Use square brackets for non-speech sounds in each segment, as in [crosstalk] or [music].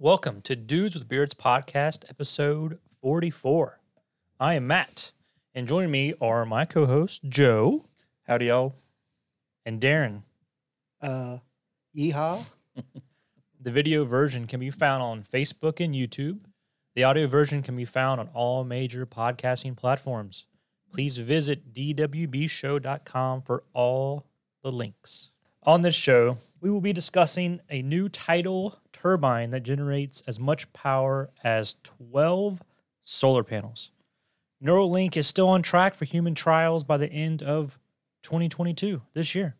Welcome to Dudes with Beards podcast, episode 44. I am Matt, and joining me are my co host, Joe. Howdy, y'all. And Darren. Uh, yeehaw. [laughs] The video version can be found on Facebook and YouTube. The audio version can be found on all major podcasting platforms. Please visit dwbshow.com for all the links. On this show, we will be discussing a new tidal turbine that generates as much power as 12 solar panels. Neuralink is still on track for human trials by the end of 2022, this year.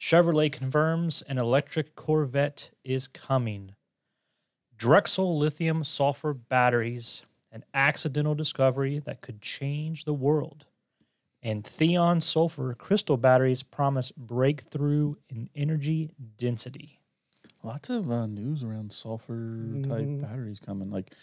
Chevrolet confirms an electric Corvette is coming. Drexel lithium sulfur batteries, an accidental discovery that could change the world. And Theion sulfur crystal batteries promise breakthrough in energy density. Lots of uh, news around sulfur type Mhm. batteries coming. Like,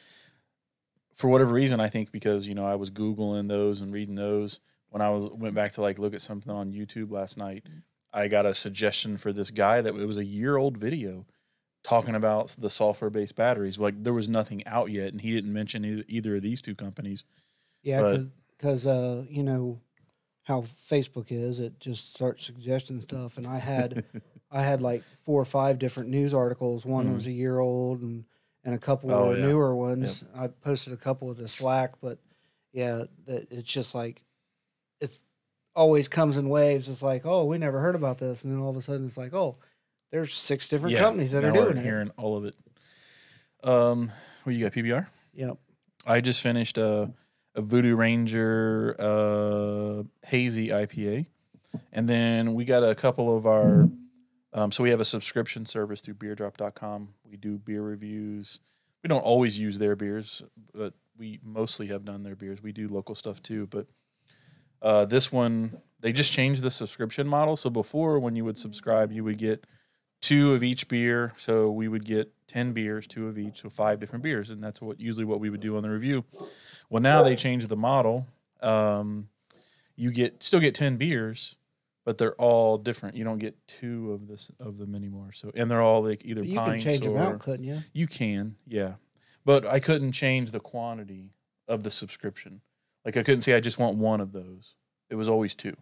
for whatever reason, I think because you know I was googling those and reading those when I was went back to like look at something on YouTube last night. I got a suggestion for this guy that it was a year old video talking about the sulfur based batteries. Like there was nothing out yet, and he didn't mention either, either of these two companies. Yeah, because uh, you know how Facebook is, it just starts suggesting stuff. And I had [laughs] I had like four or five different news articles. One Mhm. was a year old, and and a couple Oh, were yeah. newer ones. I posted a couple to Slack, but yeah, that it's just like it's always comes in waves. It's like, oh, we never heard about this, and then all of a sudden it's like, oh, there's six different Yeah, companies that are doing it. hearing all of it. Um, what you got? PBR. Yep. I just finished a, a Voodoo Ranger uh, hazy IPA, and then we got a couple of our. Um, so we have a subscription service through BeerDrop.com. We do beer reviews. We don't always use their beers, but we mostly have done their beers. We do local stuff too, but uh, this one they just changed the subscription model. So before, when you would subscribe, you would get two of each beer. So we would get ten beers, two of each, so five different beers, and that's what usually what we would do on the review. Well, now they changed the model. Um, you get still get ten beers, but they're all different. You don't get two of this of them anymore. So and they're all like either But you can change or them out, couldn't you? you can, yeah, but I couldn't change the quantity of the subscription. Like I couldn't say I just want one of those. It was always two.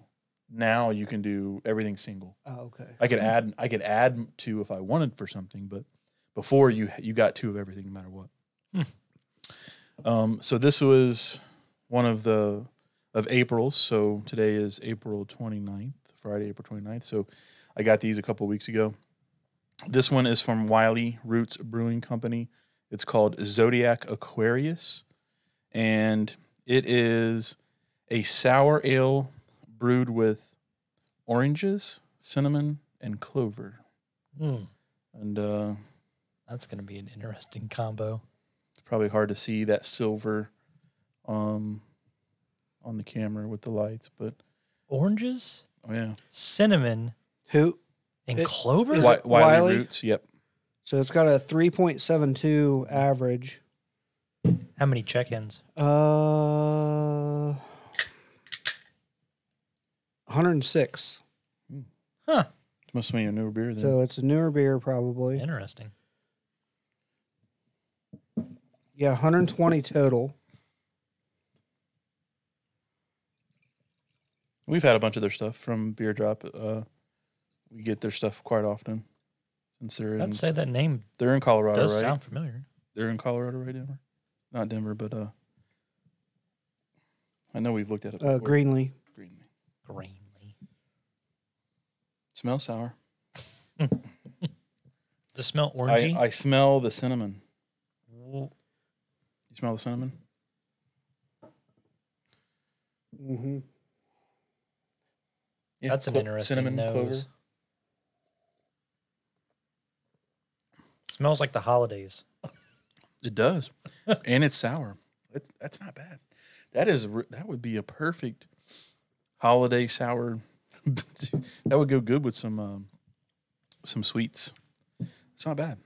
Now you can do everything single. Oh, okay. I could add I could add two if I wanted for something, but before you you got two of everything no matter what. Um, so this was one of the of April's. So today is April 29th, Friday, April 29th. So I got these a couple weeks ago. This one is from Wiley Roots Brewing Company. It's called Zodiac Aquarius, and it is a sour ale brewed with oranges, cinnamon, and clover. Hmm, And uh, that's going to be an interesting combo. It's probably hard to see that silver um, on the camera with the lights, but Oranges, oh yeah, cinnamon, Who? and It- clover? is Wi- it Wiley, Wiley? Roots. Yep, So it's got a 3.72 average. How many check ins? Uh, 106. Huh. must be a newer beer. Then. So it's a newer beer, probably. Interesting. Yeah, 120 total. We've had a bunch of their stuff from Beer Drop. Uh, we get their stuff quite often since they're in I'd say that name they're in Colorado, does right? sound familiar. They're in Colorado, right, Denver? Not Denver, but uh, I know we've looked at it. Uh, before. Greenlee. Greenlee. Greenly. Smells sour. [laughs] Does it smell I, orangey? I smell the cinnamon. W- You smell the cinnamon? Mm-hmm. Yeah, That's an clo- interesting cinnamon nose. clover. Smells like the holidays. [laughs] It does, and it's sour. It's, that's not bad. That is that would be a perfect holiday sour. [laughs] that would go good with some um, some sweets. It's not bad.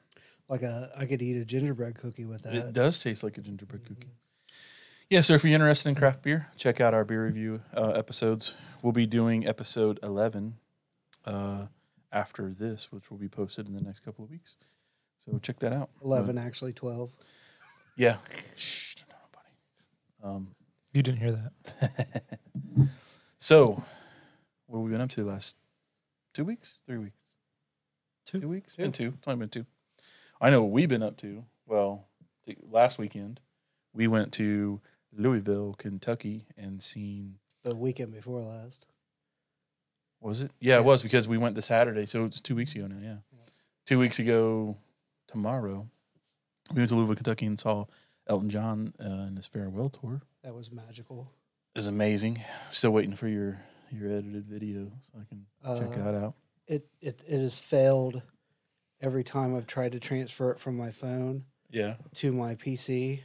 Like a, I could eat a gingerbread cookie with that. It does taste like a gingerbread cookie. Yeah, so if you're interested in craft beer, check out our beer review uh, episodes. We'll be doing episode 11 uh, after this, which will be posted in the next couple of weeks. So check that out. Eleven, actually twelve. Yeah. Shh, don't tell nobody. Um, You didn't hear that. [laughs] so, what have we been up to the last two weeks? Three weeks? Two. Two weeks? Been two. It's only been two. I know what we've been up to. Well, last weekend, we went to Louisville, Kentucky, and seen. The weekend before last. Was it? Yeah, it was because we went the Saturday, so it's two weeks ago now. Yeah, two weeks ago tomorrow, we went to Louisville, Kentucky, and saw Elton John uh, in his farewell tour. That was magical. It was amazing. Still waiting for your your edited video so I can check Uh, that out. It it it has failed every time I've tried to transfer it from my phone Yeah, to my PC.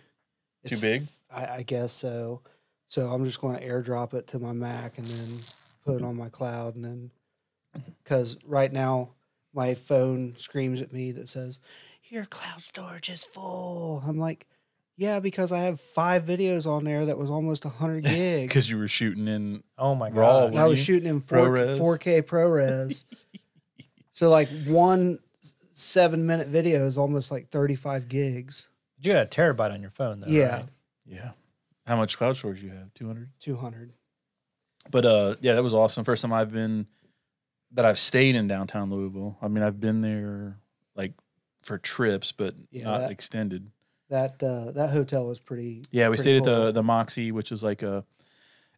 Too big? I, I guess so. So I'm just going to airdrop it to my Mac and then put it mm-hmm. on my cloud, and then because right now my phone screams at me that says your cloud storage is full. I'm like, yeah, because I have five videos on there that was almost 100 [laughs] gig. because you were shooting in. Oh my Raw, god. I was you? shooting in 4, ProRes? 4K ProRes. [laughs] so like one s- seven minute video is almost like 35 gigs, You got a terabyte on your phone though. Yeah. right? Yeah, how much cloud storage you have? Two hundred. 200. But uh, yeah, that was awesome. First time I've been that I've stayed in downtown Louisville. I mean, I've been there like for trips, but Yeah, not that- extended. That uh, that hotel was pretty. Yeah, we pretty stayed at the the Moxy, which is like a,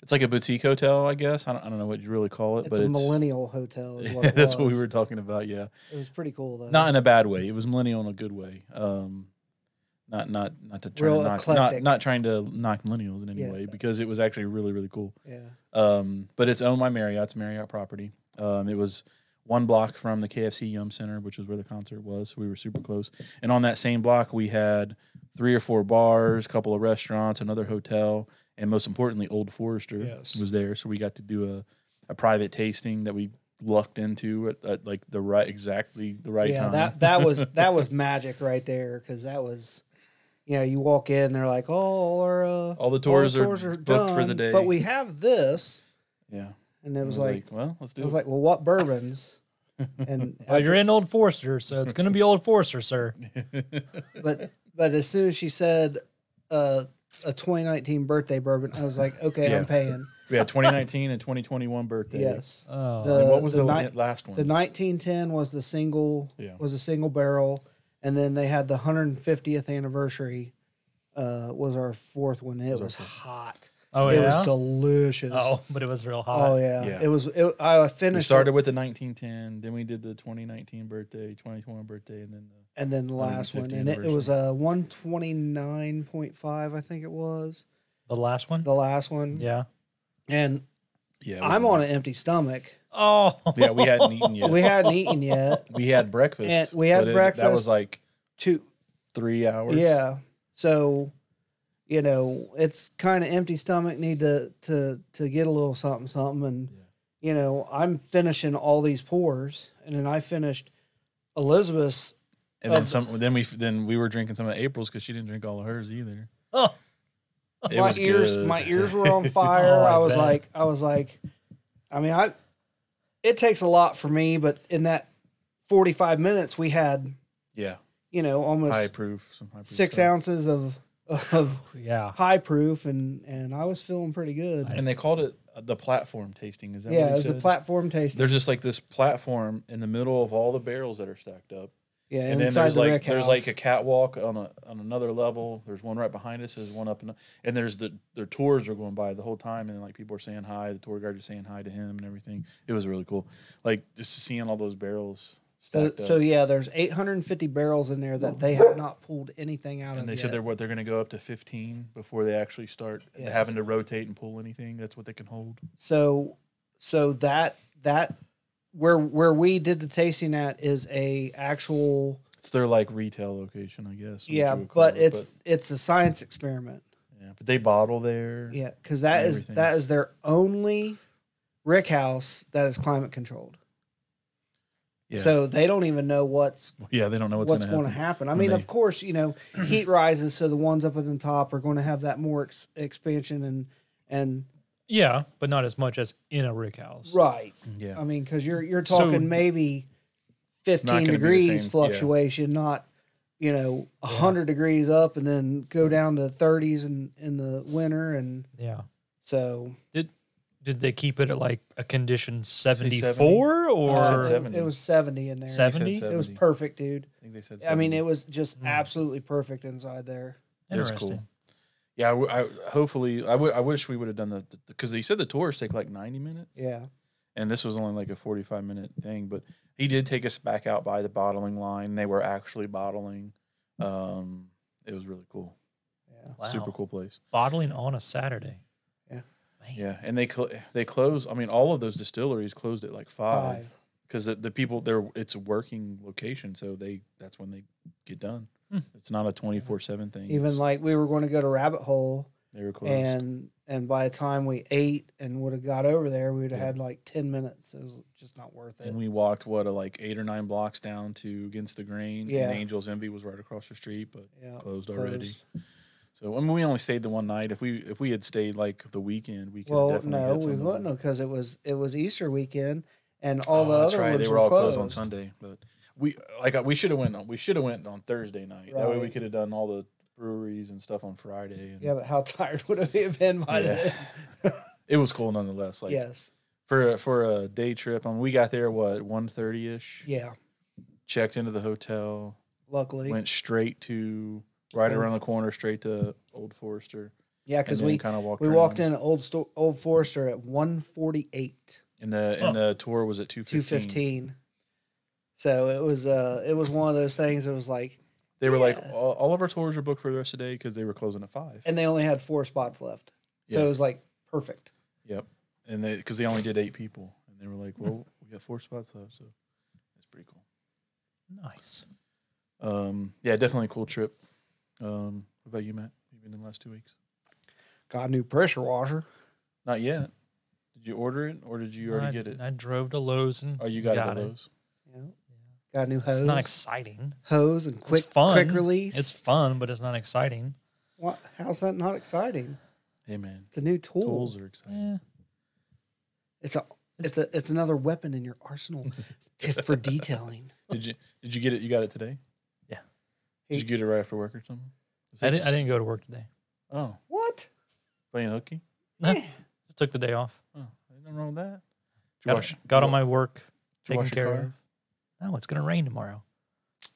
it's like a boutique hotel, I guess. I don't, I don't know what you really call it, It's but a it's millennial hotel. Is [laughs] what it that's what we were talking about. Yeah, It was pretty cool though. not in a bad way. It was millennial in a good way. Um, not not not to try Real to knock, not not trying to knock millennials in any Yeah. way because it was actually really really cool. yeah. Um, but it's owned by Marriott. It's a Marriott property. Um, it was one block from the KFC Yum Center, which is where the concert was. So we were super close. And on that same block, we had three or four bars, a couple of restaurants, another hotel, and most importantly, Old Forester Yes. was there. So we got to do a, a private tasting that we lucked into at, at like the right, exactly the right yeah, time. that that was [laughs] that was magic right there because that was, you know, you walk in, they're like, oh, all our uh, All the all tours are booked for the day. but we have this, yeah. and it I was like, well, let's do it. I was it. like, well, what bourbons? [laughs] And Well, you're in Old Forester, so it's going to be Old Forester, sir. [laughs] but but as soon as she said uh, a 2019 birthday bourbon, I was like, okay, Yeah. I'm paying. we had 2019 and 2021 birthday. Yes. Oh, The- And what was the, ni- last one? The 1910 was the single Yeah. was a single barrel, and then they had the 150th anniversary. Uh, was our fourth one. It was hot. oh yeah. it yeah. was delicious. oh, but it was real hot. Oh, yeah. Yeah. It was. It, I we finished. started it, with the 1910, then we did the 2019 birthday, 2021 birthday, and then the, and then the last one, 150th and it, it was a 129.5, I think it was The last one. the last one. Yeah. And yeah. it I'm on an empty stomach. Oh. Yeah, we hadn't eaten yet. [laughs] We hadn't eaten yet. [laughs] we had breakfast. And we had but it- That was like Two. three hours. Yeah. So, you know, it's kind of empty stomach. Need to to to get a little something something, and you know, I'm finishing all these pours, and then I finished Elizabeth's. And then some. Then we then we were drinking some of April's because she didn't drink all of hers either. Oh. It my was ears, good. my ears were [laughs] on fire. Oh, I I was bet. like, I was like, I mean, I. It takes a lot for me, but in that 45 minutes, we had, Yeah, you know, almost high proof. Some high proof six stuff. ounces of of Yeah. high proof, and and I was feeling pretty good. And they called it uh, the platform tasting. Is that yeah, what it he was the platform tasting. There's just like this platform in the middle of all the barrels that are stacked up. Yeah, and then inside there's the like Rick there's house. like a catwalk on a on another level. There's one right behind us. There's one up and and there's the their tours are going by the whole time, and like people are saying hi. The tour guide is saying hi to him and everything. It was really cool. Like just seeing all those barrels so, stacked so up. yeah, there's 850 barrels in there that they have not pulled anything out of. And they yet. said they're what they're going to go up to 15 before they actually start Yes. having to rotate and pull anything. That's what they can hold. so so that that where where we did the tasting at is a actual It's their like retail location, I guess. what yeah, you would call but it, it's it's a science experiment. yeah, but they bottle there. Yeah, because that is Everything. that is their only rick house that is climate controlled. Yeah. So they don't even know what's yeah, they don't know what's, what's, going to happen. I when mean, they- of course, you know, heat rises, so the ones up at the top are going to have that more ex- expansion and and Yeah, but not as much as in a rick house. right. Yeah. I mean, because you're you're So- talking maybe not fifteen gonna be the degrees same, yeah. fluctuation, not you know, Yeah. hundred degrees up and then go down to thirties in in the winter, and Yeah. so Did did they keep it at like a condition 70? 74 or uh, 70. it was seventy in there. They 70? It was perfect, dude. I think they said. I mean, 70. it was just Mm. absolutely perfect inside there. It was interesting? Cool. Yeah, I, w- I- hopefully, I, w- I wish we would have done the because they said the tours take like ninety minutes, Yeah, and this was only like a forty-five minute thing. But he did take us back out by the bottling line. They were actually bottling. Um, it was really cool, yeah. Wow. super cool place. Bottling on a Saturday. Yeah. Man. Yeah, and they cl- they close. I mean, all of those distilleries closed at like five Five. because the, the people there it's a working location, so they that's when they get done. Hmm. It's not a twenty four seven thing. Even It's- like we were going to go to Rabbit Hole, they were closed. and and by the time we ate and would have got over there, we'd have Yeah. had like ten minutes. It was just not worth it. And we walked what a like eight or nine blocks down to Against the Grain. Yeah. And Angels Envy was right across the street, but yeah, closed already. closed. So I mean, we only stayed the one night. If we if we had stayed like the weekend, we could Well, definitely. no, hit we wouldn't them. because it was it was Easter weekend, and all Oh, the that's other right. ones They were all closed. closed on Sunday, but we like uh, we should have went. on We should have went on Thursday night. That way we Right. could have done all the breweries and stuff on Friday. And Yeah, but how [laughs] tired would we have been by Yeah. then? [laughs] it was cool nonetheless. Like yes, for a, for a day trip. I mean, we got there what one thirty ish. yeah. Checked into the hotel. Luckily, went straight to right Old- around the corner, straight to Old Forester. yeah, because we kind of walked. we walked around. in Old Sto- Old Forester at one forty eight. and the Huh. and the tour was at two two fifteen. So it was uh it was one of those things. It was like, They were like, Yeah. all, all of our tours are booked for the rest of the day because they were closing at five. and they only had four spots left, so Yeah. it was like perfect. Yep, and they because they only did eight people, and they were like, well, [laughs] we got four spots left, so it's pretty cool. Nice. Um, yeah, definitely a cool trip. Um, what about you, Matt? You've been in the last two weeks? Got a new pressure washer. Not yet. Did you order it or did you already I, get it? I drove to Lowe's and Oh, you got, got it it. at Lowe's. Yeah. Got a new hose. It's not exciting. hose and quick fun. quick release. It's fun, but it's not exciting. what? How's that not exciting? Hey, man, It's a new tool. tools are exciting. Yeah. It's a It's- it's a it's another weapon in your arsenal [laughs] t- for detailing. Did you did you get it? You got it today? Yeah. Did you get it right after work or something? I, didn't, I didn't go to work today. Oh, What? playing hooky? Nah. Yeah. I took the day off. Oh, nothing wrong with that. Did you Got, wash- got did on my work did you taken care car? of. No, it's gonna rain tomorrow.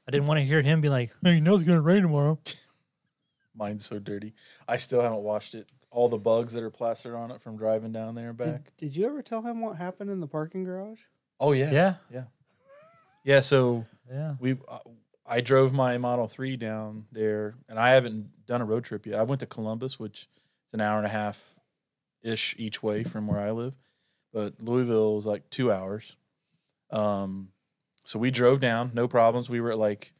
I didn't want to hear him be like, "Hey, you know it's gonna rain tomorrow." [laughs] Mine's so dirty. I still haven't washed it. All the bugs that are plastered on it from driving down there and Did, back. did you ever tell him what happened in the parking garage? oh yeah. Yeah, Yeah. So yeah. we, uh, I drove my Model Three down there, and I haven't done a road trip yet. I went to Columbus, which is an hour and a half ish each way from where I live, but Louisville was like two hours. Um, so we drove down, no problems. We were at like,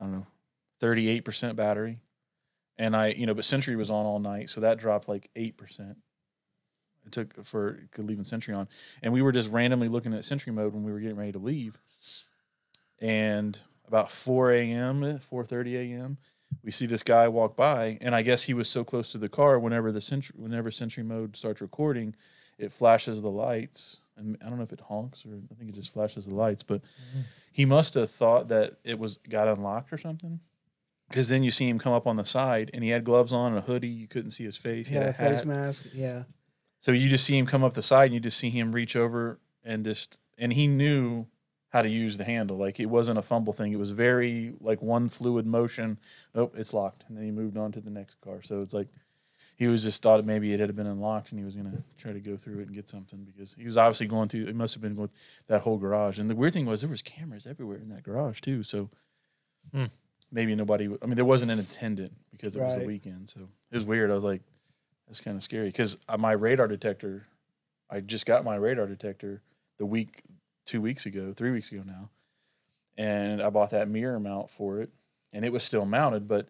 I don't know, thirty eight percent battery, and I, you know, but Sentry was on all night, so that dropped like eight percent. It took for leaving Sentry on, and we were just randomly looking at Sentry mode when we were getting ready to leave and about 4 a.m 4.30 a.m we see this guy walk by and i guess he was so close to the car whenever the sentry whenever sentry mode starts recording it flashes the lights and i don't know if it honks or i think it just flashes the lights but Mhm. he must have thought that it was got unlocked or something because then you see him come up on the side and he had gloves on and a hoodie you couldn't see his face he Yeah, had a a face mask. Yeah. So you just see him come up the side and you just see him reach over and just and he knew how to use the handle. Like it wasn't a fumble thing. It was very like one fluid motion. Oh, it's locked. And then he moved on to the next car. So it's like he was just thought maybe it had been unlocked and he was gonna try to go through it and get something because he was obviously going through it must have been going that whole garage. And the weird thing was there was cameras everywhere in that garage too. So Hmm. maybe nobody I mean there wasn't an attendant because it was the weekend. So it was weird. I was like, that's kind of scary because my radar detector, I just got my radar detector the week, two weeks ago, three weeks ago now, and I bought that mirror mount for it, and it was still mounted, but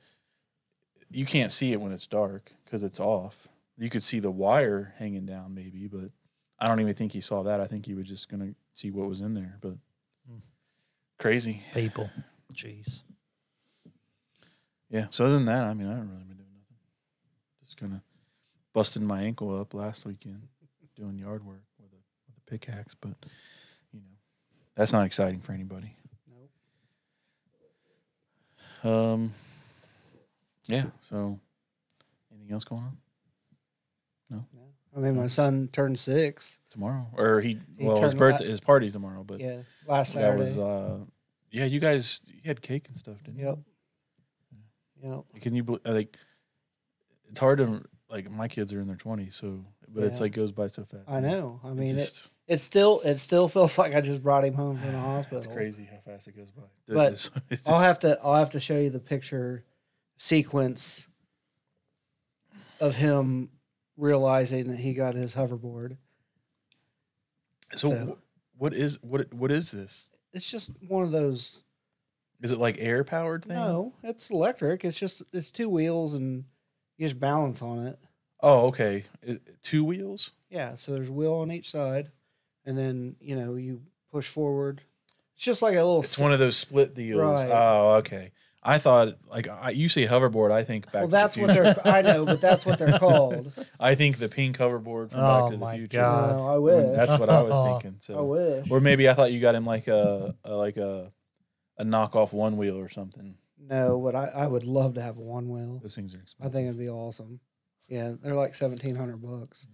you can't see it when it's dark because it's off. You could see the wire hanging down maybe, but I don't even think he saw that. I think he was just gonna see what was in there, but Hmm. crazy. People, jeez. Yeah. So other than that, I mean, I haven't really been doing nothing. Just gonna busting my ankle up last weekend doing yard work with a with a pickaxe, but you know, that's not exciting for anybody. Nope. Um, yeah. So, anything else going on No. I mean, my son turned six. tomorrow? Or he? He well, his birthday, la- his party's tomorrow. But Yeah, last that Saturday. was. uh Yeah, you guys you had cake and stuff, didn't Yep. Yep. you? Can you? bel- I think it's hard to like. My kids are in their twenties, so but it's like goes by so fast. I know. I mean, it, just- it still it still feels [laughs] like I just brought him home from the [sighs] hospital. It's crazy how fast it goes by. It But is- [laughs] it's I'll have to I'll have to show you the picture sequence of him realizing that he got his hoverboard. So, so- wh- what is what what is this? It's just one of those. Is it like air powered thing? No, it's electric. It's just it's two wheels and you just balance on it. Oh, okay. It, two wheels. Yeah, so there's a wheel on each side, and then you know you push forward. It's just like a little. It's s- one of those split deals. Right. Oh, okay. I thought like I, you say hoverboard. I think back. well, to that's the what they're. I know, but that's what they're called. [laughs] I think the pink hoverboard from Oh Back to the Future. God. No, I I mean, wish. that's what I was [laughs] thinking. I wish. or maybe I thought you got him like a, a like a a knockoff one wheel or something. No, but I, I would love to have a one wheel. Those things are expensive. I think it'd be awesome. Yeah, they're like seventeen hundred bucks.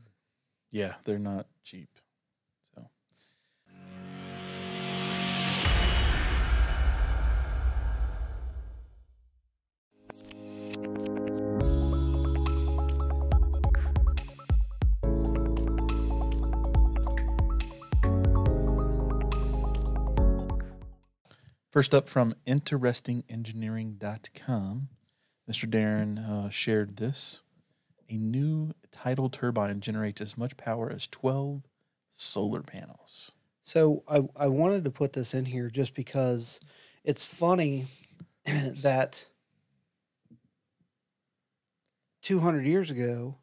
Yeah, they're not cheap. First up from interestingengineering.com, Mr. Darren uh, shared this. A new tidal turbine generates as much power as 12 solar panels. So I I wanted to put this in here just because it's funny [clears throat] that two hundred years ago,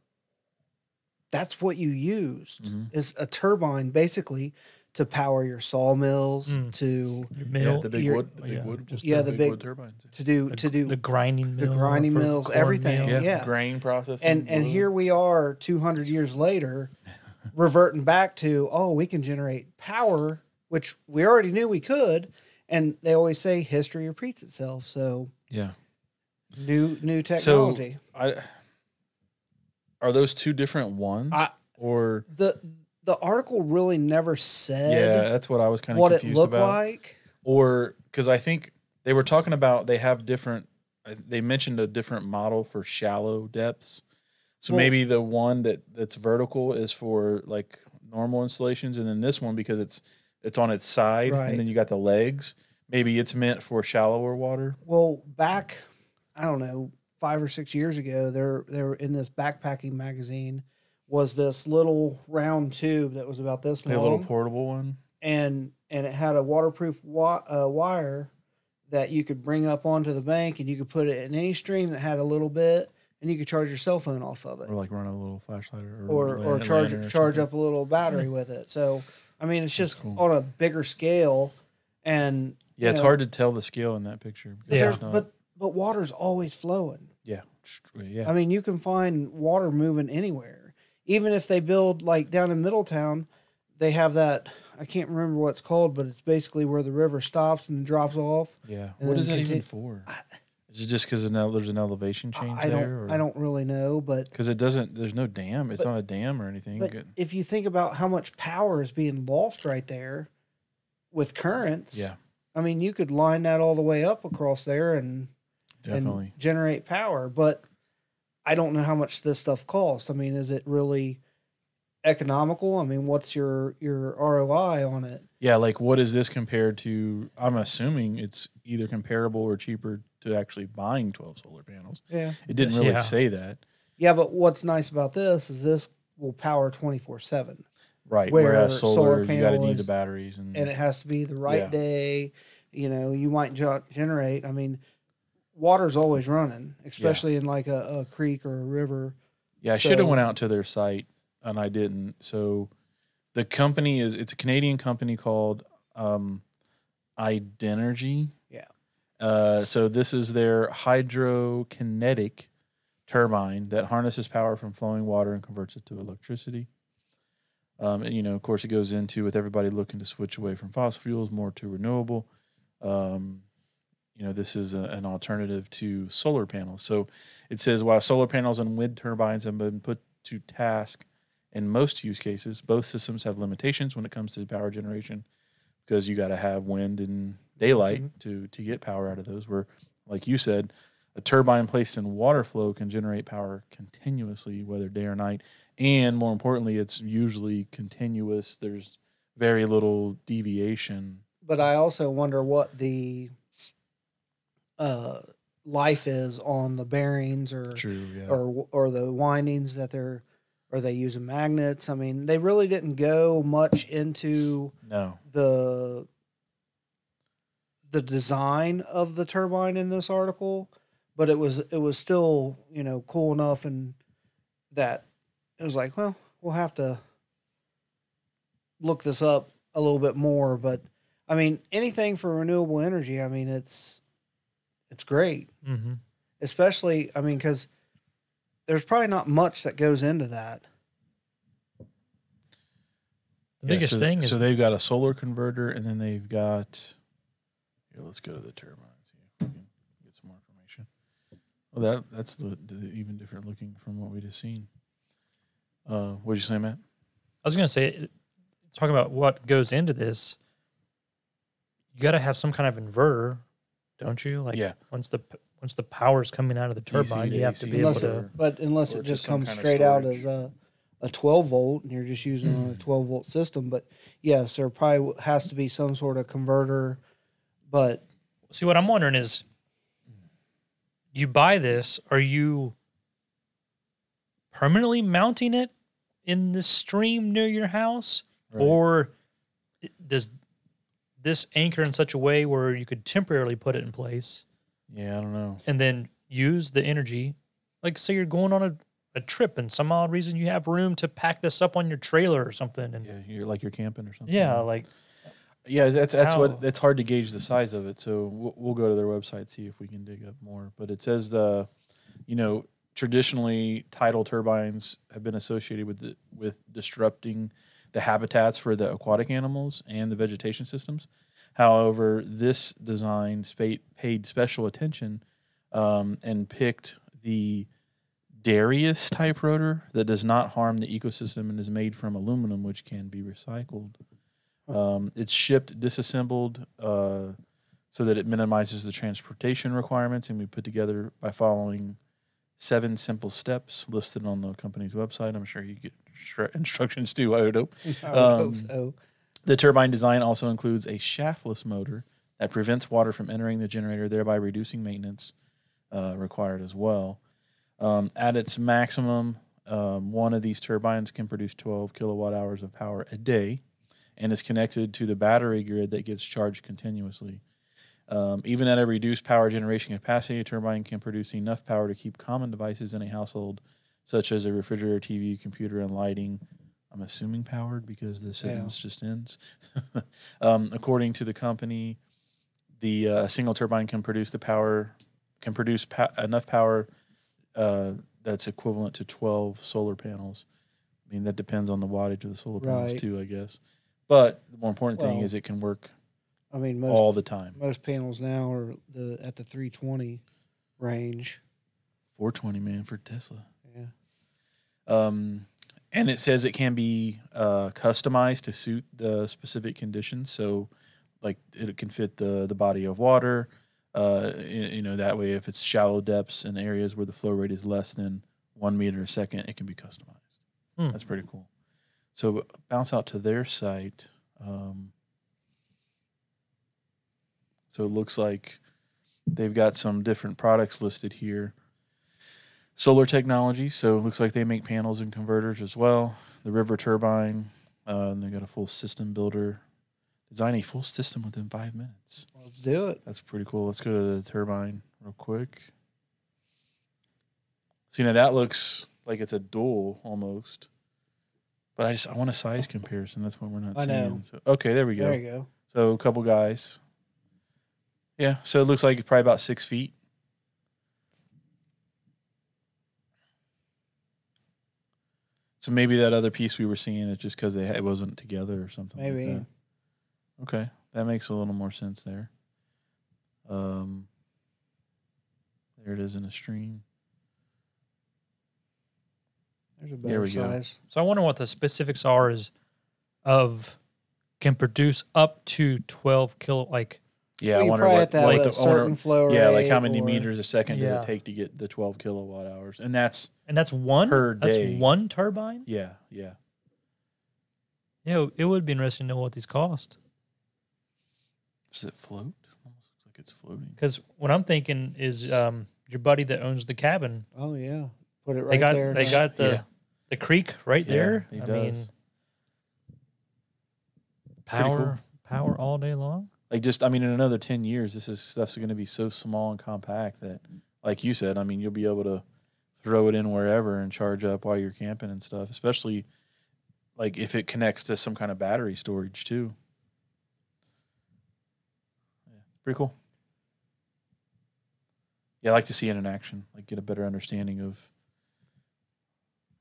that's what you used Mhm. is a turbine basically to power your sawmills Mm. to Your Yeah, mill, the big you're- wood, the big yeah, wood, just Yeah, the big- wood turbines. to do the, to do the grinding the mill, grinding for mills, corn everything, meal. yeah. grain processing. and and wood. here we are 200 years later [laughs] reverting back to oh we can generate power which we already knew we could and they always say history repeats itself so yeah. new new technology I are those two different ones, I- or the the article really never said yeah, that's what I was kind of what it confused looked about. like or because I think they were talking about they have different. They mentioned a different model for shallow depths. So Well- maybe the one that that's vertical is for like normal installations, and then this one because it's it's on its side, Right. and then you got the legs. Maybe it's meant for shallower water. well back i don't know five or six years ago they're they're in this backpacking magazine was this little round tube that was about this Like a little portable one. and and it had a waterproof wi- uh, wire that you could bring up onto the bank and you could put it in any stream that had a little bit and you could charge your cell phone off of it Or like run a little flashlight or or or charge or charge up a little battery with it so i mean it's That's just cool. on a bigger scale and Yeah, it's know, hard to tell the scale in that picture. but, Yeah. not- but but water's always flowing yeah, yeah. i mean you can find water moving anywhere even if they build like down in middletown they have that i can't remember what it's called but it's basically where the river stops and drops off Yeah. What is that even conti- for? Is it just because there's an elevation change I there? don't I don't really know, but Because it doesn't. There's no dam. It's But- not a dam or anything. but Good. if you think about how much power is being lost right there with currents, Yeah, I mean you could line that all the way up across there and definitely. and generate power, but I don't know how much this stuff costs. I mean, is it really economical? I mean, what's your your ROI on it? yeah, like what is this compared to? I'm assuming it's either comparable or cheaper to actually buying 12 solar panels. Yeah. It didn't really Yeah. say that. Yeah, but what's nice about this is this will power 24/7 Right. Where Whereas solar solar, you got to need the batteries and, and it has to be the right Yeah. day. You know, you might generate. I mean, water's always running, especially in like a, a creek or a river. Yeah, I should have So- went out to their site and I didn't. So the company is it's a Canadian company called um Idenergy. Yeah. Uh, so this is their hydrokinetic turbine that harnesses power from flowing water and converts it to electricity. Um, and, you know, of course, it goes into with everybody looking to switch away from fossil fuels more to renewable. Um, you know this is a, an alternative to solar panels. So it says while solar panels and wind turbines have been put to task in most use cases, both systems have limitations when it comes to power generation because you got to have wind and daylight Mhm. to to get power out of those. Where, like you said, a turbine placed in water flow can generate power continuously, whether day or night, and more importantly, it's usually continuous. There's very little deviation. But I also wonder what the uh, life is on the bearings or True. Yeah. or or the windings that they're or they using magnets? I mean, they really didn't go much into no. the the design of the turbine in this article, but it was it was still you know cool enough and that it was like, well, we'll have to look this up a little bit more. But I mean, anything for renewable energy, I mean, it's it's great, Mm-hmm. especially I mean, because there's probably not much that goes into that. The biggest so, thing is so they've got a solar converter, and then they've got. Here, let's go to the turbines. See if we can get some more information. Well, that that's the, the even different looking from what we just seen. Uh, what did you say, Matt? I was going to say, talking about what goes into this, you got to have some kind of inverter, don't you? Like Yeah. once the p- once the power's coming out of the DC turbine, to you have to AC be able Unless to. but unless or it just just some comes kind of straight out storage. as a, a 12 volt and you're just using a mm. 12 volt system. But yes, there probably w- has to be some sort of converter. But See, what I'm wondering is, you buy this, are you permanently mounting it in the stream near your house, or i- does this anchor in such a way where you could temporarily put it in place yeah, I don't know. and then use the energy? Like, say you're going on a, a trip and some odd reason you have room to pack this up on your trailer or something, and Yeah, you're like you're camping or something. yeah, like Yeah, that's that's How- what it's hard to gauge the size of it. So we'll, we'll go to their website see if we can dig up more. But it says the, you know, traditionally tidal turbines have been associated with the, with disrupting the habitats for the aquatic animals and the vegetation systems. However, this design paid special attention um, and picked the Darrieus type rotor that does not harm the ecosystem and is made from aluminum, which can be recycled. Um, it's shipped disassembled uh, so that it minimizes the transportation requirements, and we put together by following seven simple steps listed on the company's website. I'm sure you get instru- instructions too. I would hope. [laughs] I would hope Um, so. The turbine design also includes a shaftless motor that prevents water from entering the generator, thereby reducing maintenance uh, required as well. Um, at its maximum, um, one of these turbines can produce 12 kilowatt hours of power a day and is connected to the battery grid that gets charged continuously. Um, even at a reduced power generation capacity, a turbine can produce enough power to keep common devices in a household, such as a refrigerator, TV, computer, and lighting. I'm assuming powered because the sentence just ends. [laughs] um, according to the company, the uh, single turbine can produce the power can produce pa- enough power uh, that's equivalent to 12 solar panels. I mean that depends on the wattage of the solar panels Right. too, I guess. But the more important thing is it can work I mean, most all the time. most panels now are the at the 320 range. 420 man for Tesla. Um, and it says it can be uh, customized to suit the specific conditions. So, like it can fit the the body of water. Uh, you, you know that way, if it's shallow depths and areas where the flow rate is less than one meter a second, it can be customized. Hmm. That's pretty cool. So bounce out to their site. Um, so it looks like they've got some different products listed here solar technology. So it looks like they make panels and converters as well. The river turbine, uh, and they got a full system builder. Design a full system within five minutes. Let's do it. That's pretty cool. Let's go to the turbine real quick. See now that looks like it's a dual almost, but I just I want a size comparison. That's what we're not I seeing. know. So, okay, there we go. There you go. So a couple guys. Yeah, so it looks like it's probably about six feet. So maybe that other piece we were seeing is just because they it wasn't together or something. like Maybe. that. Okay, that makes a little more sense there. Um, there it is in the stream. There's a There better we go. So I wonder what the specifics are is of can produce up to 12 kilo like Yeah, Well, I wonder what have to have like the certain owner. flow Yeah, like how many or- meters a second does Yeah. it take to get the 12 kilowatt hours? And that's and that's one Per that's day. one turbine? yeah, yeah. Yeah, it would be interesting to know what these cost. Does it float? Almost looks like it's floating. Because what I'm thinking is um, your buddy that owns the cabin. Oh yeah, put it right they got there. they got the Yeah. the creek right Yeah, there. he I does. mean, Pretty cool. power power all day long. Like just, I mean, in another 10 years, this is stuff's going to be so small and compact that, like you said, I mean, you'll be able to throw it in wherever and charge up while you're camping and stuff. Especially like if it connects to some kind of battery storage too. Yeah, pretty cool. Yeah, I like to see it in action, like get a better understanding of,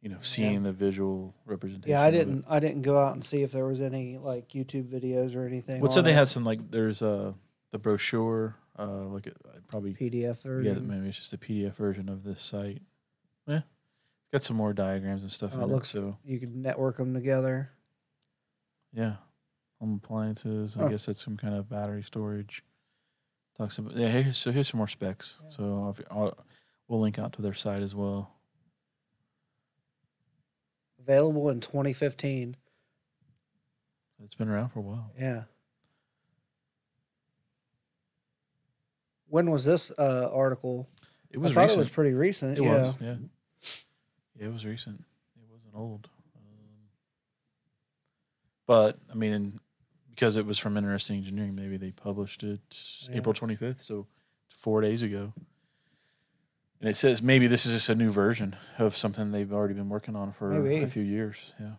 you know, seeing the visual representation. Yeah, I of it. didn't. I didn't go out and see if there was any like YouTube videos or anything. Well, so on they it. had some like there's uh the brochure, uh like it probably PDF version. yeah maybe it's just a PDF version of this site. Yeah, it's got some more diagrams and stuff. Oh, in it looks- so You can network them together. yeah, home appliances. I guess that's some kind of battery storage. Talks about yeah. Here's, so here's some more specs. Yeah. So if, I'll, we'll link out to their site as well. Available in 2015. It's been around for a while. Yeah. When was this uh, article? It was I thought recent. it was pretty recent. It yeah. was, yeah. Yeah, it was recent. It wasn't old. Um, but I mean, because it was from Interesting Engineering, maybe they published it Yeah. April twenty fifth, so four days ago. And it says maybe this is just a new version of something they've already been working on for Maybe. a few years. Yeah,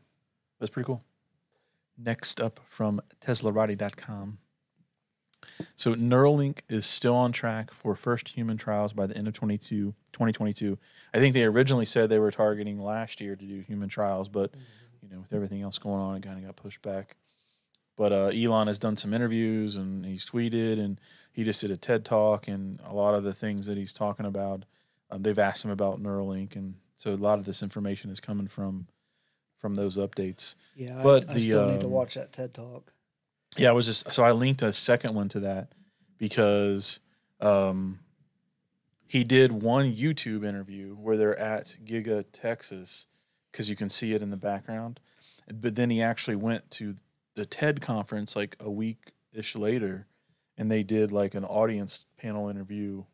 that's pretty cool. Next up from TeslaRati.com. So Neuralink is still on track for first human trials by the end of 22, 2022. I think they originally said they were targeting last year to do human trials, but you know, with everything else going on, it kind of got pushed back. But uh, Elon has done some interviews and he's tweeted and he just did a TED talk and a lot of the things that he's talking about, um, they've asked him about Neuralink, and so a lot of this information is coming from from those updates. Yeah, But I, I the, still need to um, watch that TED talk. Yeah, I was just so I linked a second one to that because um, he did one YouTube interview where they're at Giga Texas because you can see it in the background, but then he actually went to the TED conference like a week ish later, and they did like an audience panel interview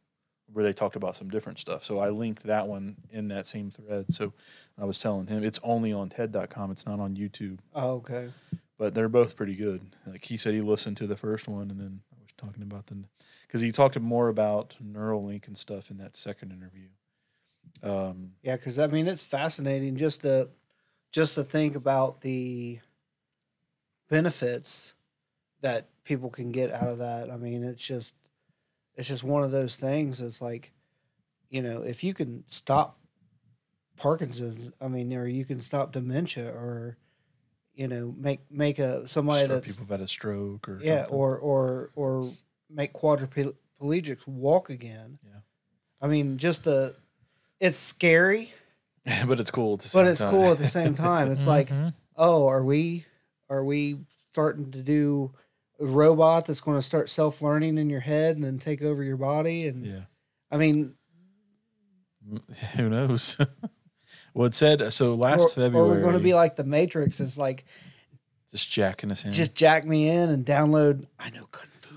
where they talked about some different stuff. So I linked that one in that same thread. So I was telling him it's only on TED.com. It's not on YouTube Oh, okay. but they're both pretty good. Like he said, he listened to the first one, and then I was talking about the because he talked more about Neuralink and stuff in that second interview. Um, Yeah, because I mean it's fascinating just to just to think about the benefits that people can get out of that. I mean, it's just it's just one of those things. It's like, you know, if you can stop Parkinson's, I mean, or you can stop dementia, or you know, make make a somebody that's people have had a stroke or yeah, something. or or or make quadriplegics walk again. Yeah. I mean, just the it's scary, [laughs] but it's cool. At the but it's time. cool at the same time. It's [laughs] like, Mhm. oh, are we are we starting to do robot that's going to start self learning in your head and then take over your body? And yeah. I mean, [laughs] Who knows? [laughs] well, it said so last or, February. or we're going to be like the Matrix. It's like just jacking his hand. just jack me in and download. I know kung fu.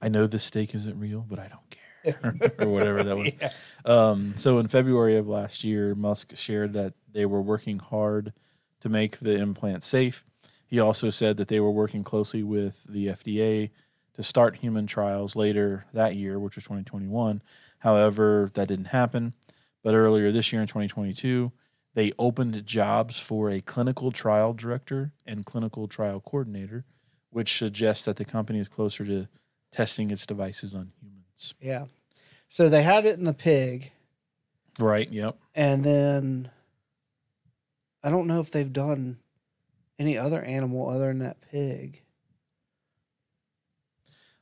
I know this steak isn't real, but I don't care, [laughs] or whatever that was. Yeah. Um, so in February of last year, Musk shared that they were working hard to make the implant safe. He also said that they were working closely with the FDA to start human trials later that year, which was 2021. However, that didn't happen. But earlier this year in 2022, they opened jobs for a clinical trial director and clinical trial coordinator, which suggests that the company is closer to testing its devices on humans. Yeah. So they had it in the pig, Right. Yep. and then I don't know if they've done any other animal other than that pig.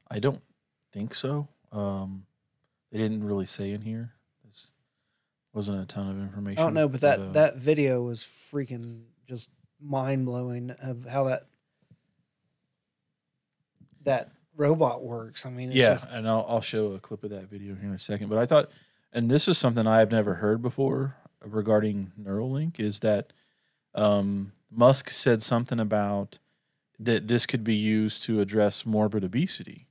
I don't think so. Um, they didn't really say in here. There's wasn't a ton of information. I don't know, but that uh, that video was freaking just mind blowing of how that that robot works. I mean, it's yeah, just, and I'll, I'll show a clip of that video here in a second. But I thought, and this is something I've never heard before regarding Neuralink, is that um, Musk said something about that this could be used to address morbid obesity,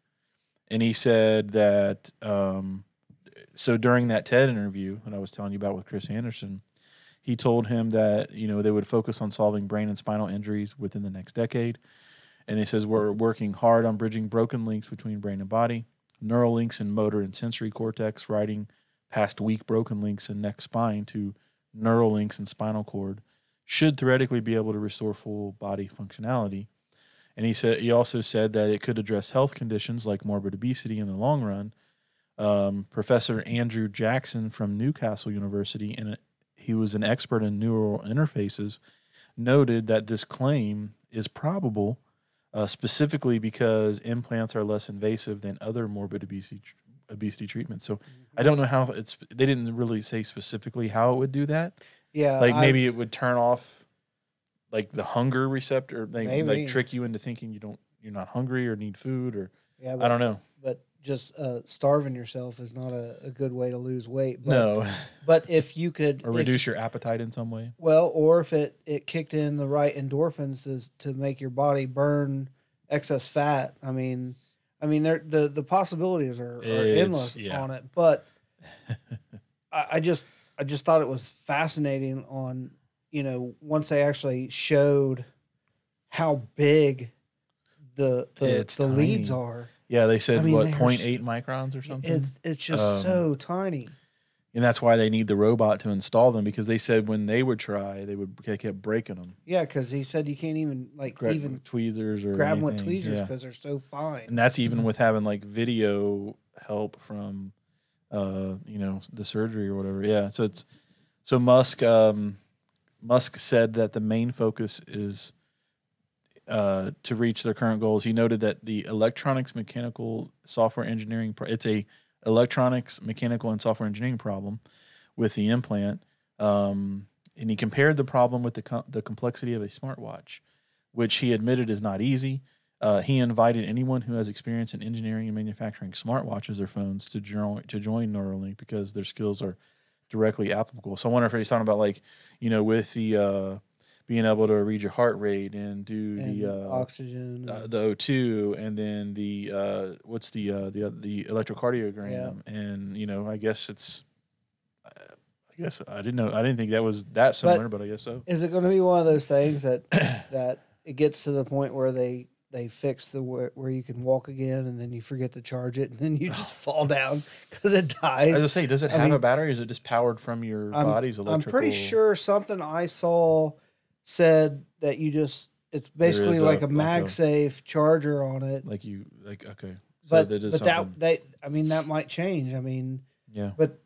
and he said that. Um, so during that TED interview that I was telling you about with Chris Anderson, he told him that you know they would focus on solving brain and spinal injuries within the next decade. And he says we're working hard on bridging broken links between brain and body, Neuralinks in motor and sensory cortex, writing past weak broken links in neck spine to Neuralinks in spinal cord, should theoretically be able to restore full body functionality. And he said he also said that it could address health conditions like morbid obesity in the long run. Um, Professor Andrew Jackson from Newcastle University, and he was an expert in neural interfaces, noted that this claim is probable uh, specifically because implants are less invasive than other morbid obesity obesity treatments. So I don't know how it's. They didn't really say specifically how it would do that. Yeah, Like I- maybe it would turn off like the hunger receptor, like, Maybe. like trick you into thinking you don't you're not hungry or need food or yeah, but, I don't know. but just uh, starving yourself is not a, a good way to lose weight. But, no, but if you could [laughs] or if- reduce your appetite in some way. Well, or if it it kicked in the right endorphins is to make your body burn excess fat. I mean, I mean, there the the possibilities are, are endless yeah. on it. But [laughs] I, I just I just thought it was fascinating on you know once they actually showed how big the the, It's the leads are. Yeah, they said I mean, what they are 0.8 microns or something. It's it's just Um, so tiny. and that's why they need the robot to install them because they said when they would try, they would they kept breaking them. Yeah, because he said you can't even like Gra- even tweezers or grab them with anything. tweezers Yeah. because they're so fine. and that's even with having like video help from uh you know the surgery or whatever. Yeah so it's so musk um musk said that the main focus is uh to reach their current goals. He noted that the electronics mechanical software engineering pro- it's a electronics mechanical and software engineering problem with the implant um and he compared the problem with the com- the complexity of a smartwatch which he admitted is not easy uh, he invited anyone who has experience in engineering and manufacturing smartwatches or phones to join to join Neuralink because their skills are directly applicable. So I wonder if he's talking about like you know with the uh, being able to read your heart rate and do and the uh, oxygen. uh, the O2 and then the uh, what's the uh, the the electrocardiogram and you know I guess it's I guess I didn't know I didn't think that was that similar but, I guess so. Is it going to be one of those things that [coughs] that it gets to the point where they they fix the where, where you can walk again and then you forget to charge it and then you just fall down because it dies? As I say, does it I have a mean, battery? Or is it just powered from your body's electricity? I'm electrical? pretty sure something I saw said that you just it's basically a- like a like a- MagSafe charger on it. like you like okay so but that is but something that they I mean that might change. I mean, yeah but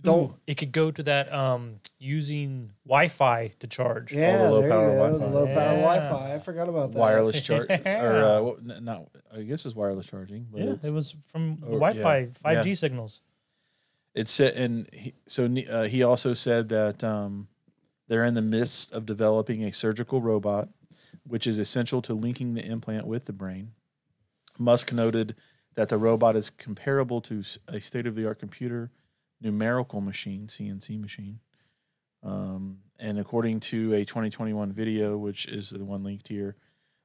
don't Ooh, it could go to that um using Wi-Fi to charge. yeah, low there power you go, the Wi-Fi. low power Yeah. Wi-Fi. I forgot about that. wireless charge [laughs] or uh, what- n- not I guess it's wireless charging but Yeah, it's, it was from the Or- Wi-Fi yeah, 5G signals. it's said and he, so ne- uh, he also said that um, they're in the midst of developing a surgical robot which is essential to linking the implant with the brain Musk noted that the robot is comparable to s- a state-of-the-art computer numerical machine CNC machine Um, and according to a 2021 video, which is the one linked here,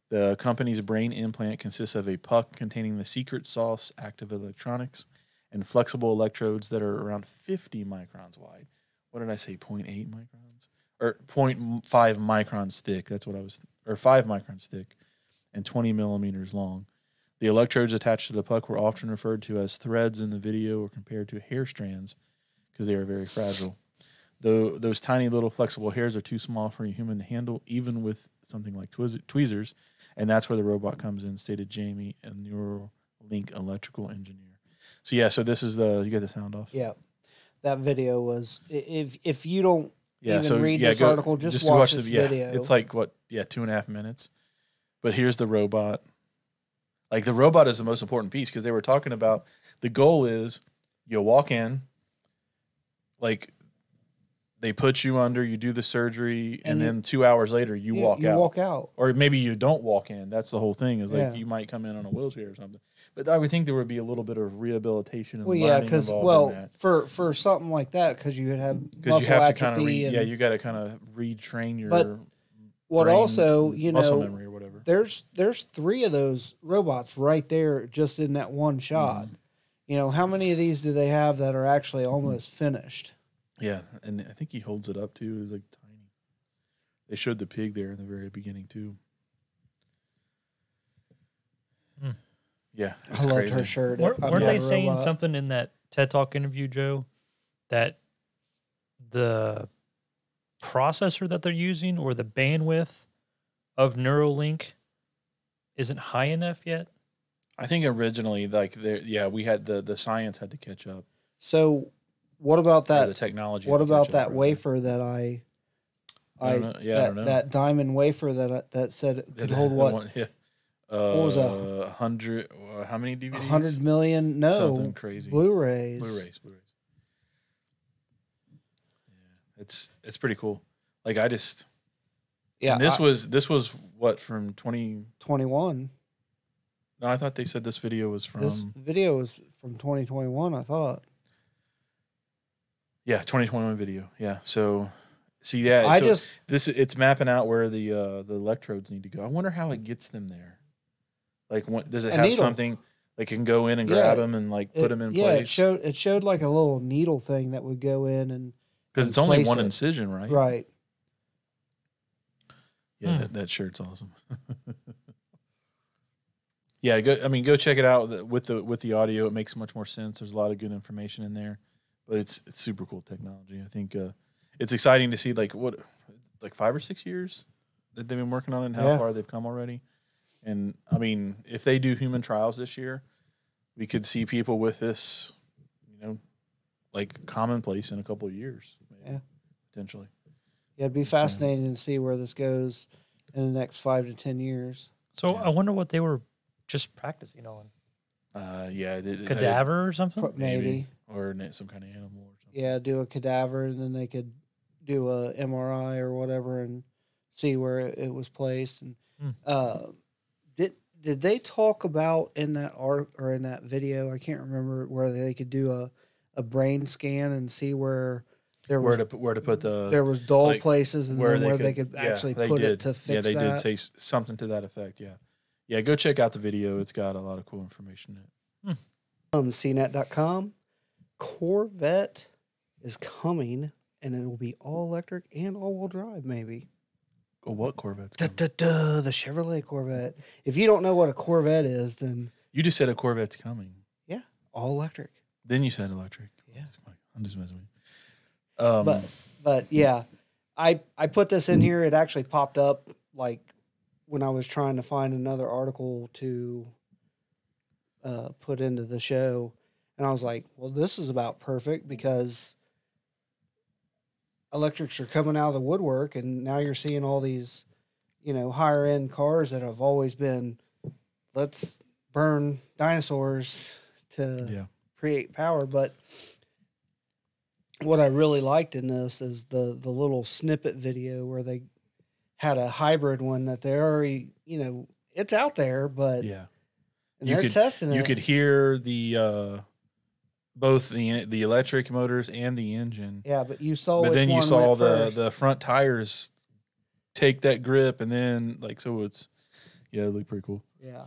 the company's brain implant consists of a puck containing the secret sauce active electronics and flexible electrodes that are around 50 microns wide. What did I say? 0.8 microns? Or 0.5 microns thick. That's what I was, or 5 microns thick and 20 millimeters long. The electrodes attached to the puck were often referred to as threads in the video or compared to hair strands because they are very fragile. Though those tiny little flexible hairs are too small for a human to handle, even with something like tweezers, and that's where the robot comes in, stated Jamie, a Neuralink electrical engineer. So yeah, so this is the you got the sound off. Yeah, that video was. If if you don't Yeah, even so read yeah, this go- article, just, to watch, the this yeah, video. It's like what? Yeah, two and a half minutes. But here's the robot. Like the robot is the most important piece because they were talking about the goal is you walk in, like they put you under, you do the surgery, and, And then two hours later you Yeah, walk you out. walk out. or maybe you don't walk in. That's the whole thing. Is like Yeah. you might come in on a wheelchair or something. But I would think there would be a little bit of rehabilitation and Well, yeah, because well, for for something like that, because you would have muscle you atrophy re- and yeah, you got to kind of retrain your But what also you muscle know memory or whatever. There's there's three of those robots right there just in that one shot. Mm-hmm. You know how many of these do they have that are actually almost finished? Yeah, and I think he holds it up too. It's like tiny. They showed the pig there in the very beginning too. Hmm. Yeah, I it's loved crazy. her shirt. Weren't, weren't not they saying robot. something in that TED Talk interview, Joe, that the processor that they're using or the bandwidth of Neuralink isn't high enough yet? I think originally, like, there, yeah, we had the the science had to catch up. So, what about or the that? technology. What about that up, rather. wafer that I, I I, don't know. Yeah, I that, don't know. that diamond wafer that I, that said it could hold [laughs] what one- yeah. Uh, was a hundred? uh, How many DVDs? a hundred million? No, Something crazy. Blu-rays. Blu-rays, Blu-rays. Yeah, it's it's pretty cool. Like I just Yeah, and this I- was this was what from twenty. twenty-one. No, I thought they said this video was from This video was from 2021. I thought. yeah twenty twenty one video. Yeah, so see yeah, I so just this it's mapping out where the uh the electrodes need to go. I wonder how it gets them there. Like, what, does it have needle. something like can go in and Yeah, grab them and like put it- them in yeah, it showed it showed like a little needle thing that would go in and Because it's only one it. incision, right? right. Yeah, Hmm. that, that shirt's awesome. [laughs] yeah, go. I mean, go check it out with the with the audio. It makes much more sense. There's a lot of good information in there, but it's it's super cool technology. I think uh, it's exciting to see like what like five or six years that they've been working on it and how Yeah. far they've come already. And I mean, if they do human trials this year, we could see people with this, you know, like commonplace in a couple of years, maybe, Yeah. potentially. Yeah, it'd be fascinating to see where this goes in the next five to ten years. So Yeah. I wonder what they were just practicing on. Uh, yeah, they- they- Cadaver or something? Pro- Maybe. maybe, or an- some kind of animal or something. Yeah, do a cadaver and then they could do a MRI or whatever and see where it, it was placed. And Hmm. uh, did did they talk about in that art or in that video? I can't remember where they could do a, a brain scan and see where there was Where to put, where to put the there was dull like, places and then where they could yeah, actually they put did. it to fix that Yeah, they that. did say something to that effect. Yeah, yeah. Go check out the video. It's got a lot of cool information in it. um, CNET.com. Corvette is coming, and it will be all electric and all wheel drive, maybe. Oh, what Corvette's Da, coming? da, da, the Chevrolet Corvette. If you don't know what a Corvette is, then You just said a Corvette's coming. Yeah, all electric. Then you said electric. Yeah. I'm just messing with you. Um, But but yeah, I I put this in here. It actually popped up like when I was trying to find another article to uh, put into the show, and I was like, well, this is about perfect because electrics are coming out of the woodwork, and now you're seeing all these, you know, higher end cars that have always been, let's burn dinosaurs to yeah. create power. But what I really liked in this is the the little snippet video where they had a hybrid one that they already, you know, it's out there, but Yeah. and You they're could- testing it. You could hear the uh, both the the electric motors and the engine. yeah, but you saw. but then you saw the first. the front tires take that grip and then like so it's yeah, it looked pretty cool. Yeah.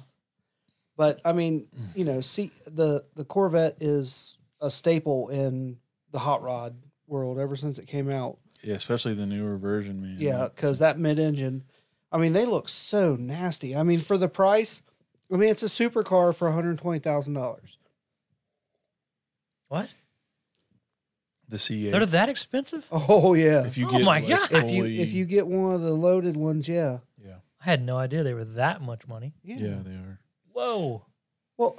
But I mean, you know, see the the Corvette is a staple in the hot rod world ever since it came out. Yeah, especially the newer version, man. Yeah, because that mid engine, I mean, they look so nasty. I mean, for the price, I mean, it's a supercar for one hundred twenty thousand dollars. What? the C8. They're that expensive? Oh yeah. if you Oh get my like, God. If you fully- if you get one of the loaded ones, yeah, yeah, I had no idea they were that much money. yeah. yeah, they are. Whoa. Well,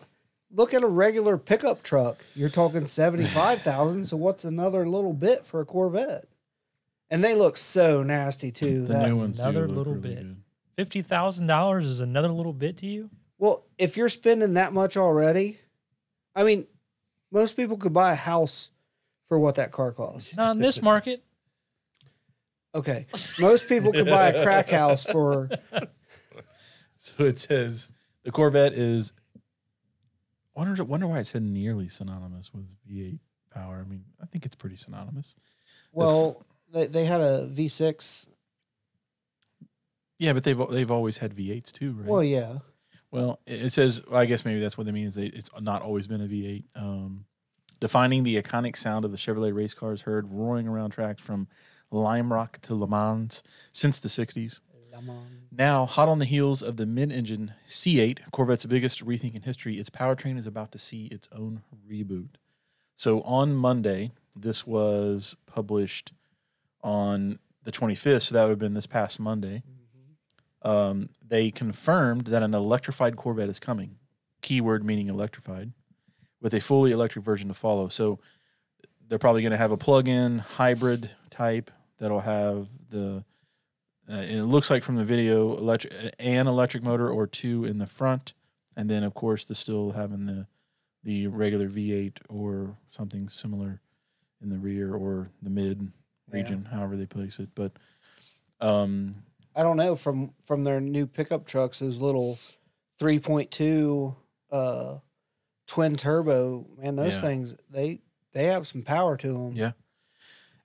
look at a regular pickup truck. You're talking seventy five thousand. so what's another little bit for a Corvette? And they look so nasty too. The that new ones do another look little really bit. good. Fifty thousand dollars is another little bit to you? Well, if you're spending that much already, I mean, Most people could buy a house for what that car costs. Not in this market. Okay. Most people could buy a crack house for [laughs] So it says the Corvette is. Wonder wonder why it said nearly synonymous with V8 power. I mean, I think it's pretty synonymous. well, they, they had a V6. Yeah, but they've they've always had V8s too, right? Well, yeah. Well, it it says. Well, I guess maybe that's what they mean. Is they, it's not always been a V8. Um, defining the iconic sound of the Chevrolet race cars heard roaring around tracks from Lime Rock to Le Mans since the '60s. Now, hot on the heels of the mid-engine C8, Corvette's biggest rethink in history, its powertrain is about to see its own reboot. So on Monday, this was published on the 25th, so that would have been this past Monday. Um, they confirmed that an electrified Corvette is coming. Keyword meaning electrified, with a fully electric version to follow. So they're probably going to have a plug-in hybrid type that'll have the uh, and it looks like from the video electric an electric motor or two in the front and then of course the still having the the regular v8 or something similar in the rear or the mid region however they place it but um I don't know from from their new pickup trucks, those little 3.2 uh, twin turbo, man, those Yeah. things they they have some power to them. Yeah.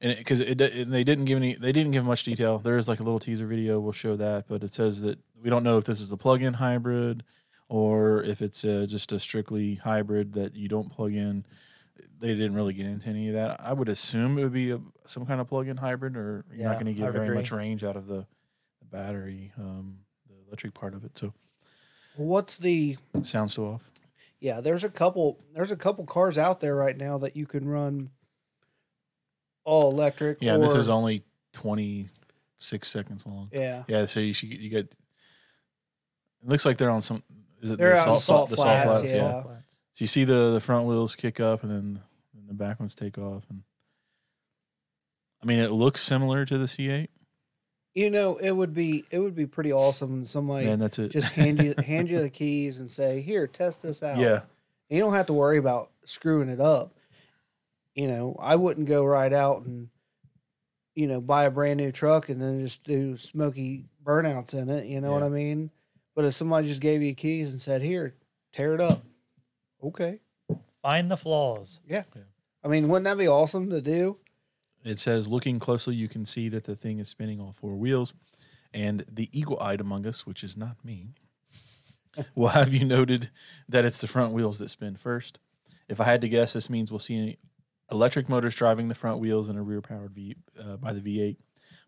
And because it, it, they didn't give any they didn't give much detail there is like a little teaser video we'll show that but it says that we don't know if this is a plug-in hybrid or if it's uh just a strictly hybrid that you don't plug in they didn't really get into any of that i would assume it would be a, some kind of plug-in hybrid or you're not going to get very much range out of the, the battery um, the electric part of it so What's the sounds still off yeah? There's a couple. There's a couple cars out there right now that you can run all electric. yeah or, this is only 26 seconds long yeah. Yeah, so you should you get. It looks like they're on some. Is it They're the on salt, salt the flats, salt flats? yeah. Yeah. So you see the the front wheels kick up and then and the back ones take off, and I mean it looks similar to the C8, You know, it would be it would be pretty awesome somebody and that's it. just hand you [laughs] hand you the keys and say, "Here, test this out." yeah, You don't have to worry about screwing it up. You know, I wouldn't go right out and, you know, buy a brand new truck and then just do smoky burnouts in it. You know what I mean? But if somebody just gave you keys and said, "Here, tear it up," okay. Find the flaws. Yeah. I mean, wouldn't that be awesome to do? it says looking closely you can see that the thing is spinning all four wheels, and the eagle-eyed among us, which is not me, [laughs] will have you noted that it's the front wheels that spin first. If I had to guess, this means we'll see electric motors driving the front wheels and a rear-powered V uh, by the V8,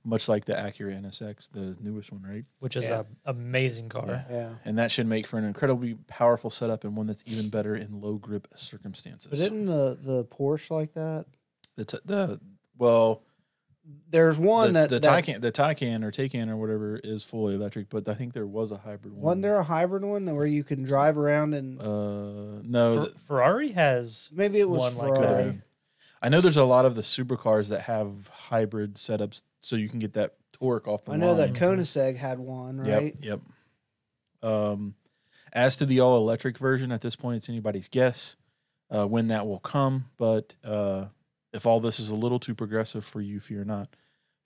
much like the Acura NSX, the newest one, right? which is Yeah. a amazing car. Yeah. Yeah. And that should make for an incredibly powerful setup and one that's even better in low grip circumstances. But isn't the the Porsche like that? the, t- the well, There's one the, that the that's- Taycan, the Taycan or Taycan or whatever is fully electric, but I think there was a hybrid one. Wasn't there a hybrid one where you can drive around and Uh, no, Fer- th- Ferrari has maybe it was one like Ferrari. been. I know there's a lot of the supercars that have hybrid setups, so you can get that torque off the I know that. Koenigsegg had one, right? Yep. Yep. Um, as to the all electric version, at this point, it's anybody's guess uh, when that will come. But uh, if all this is a little too progressive for you, fear not.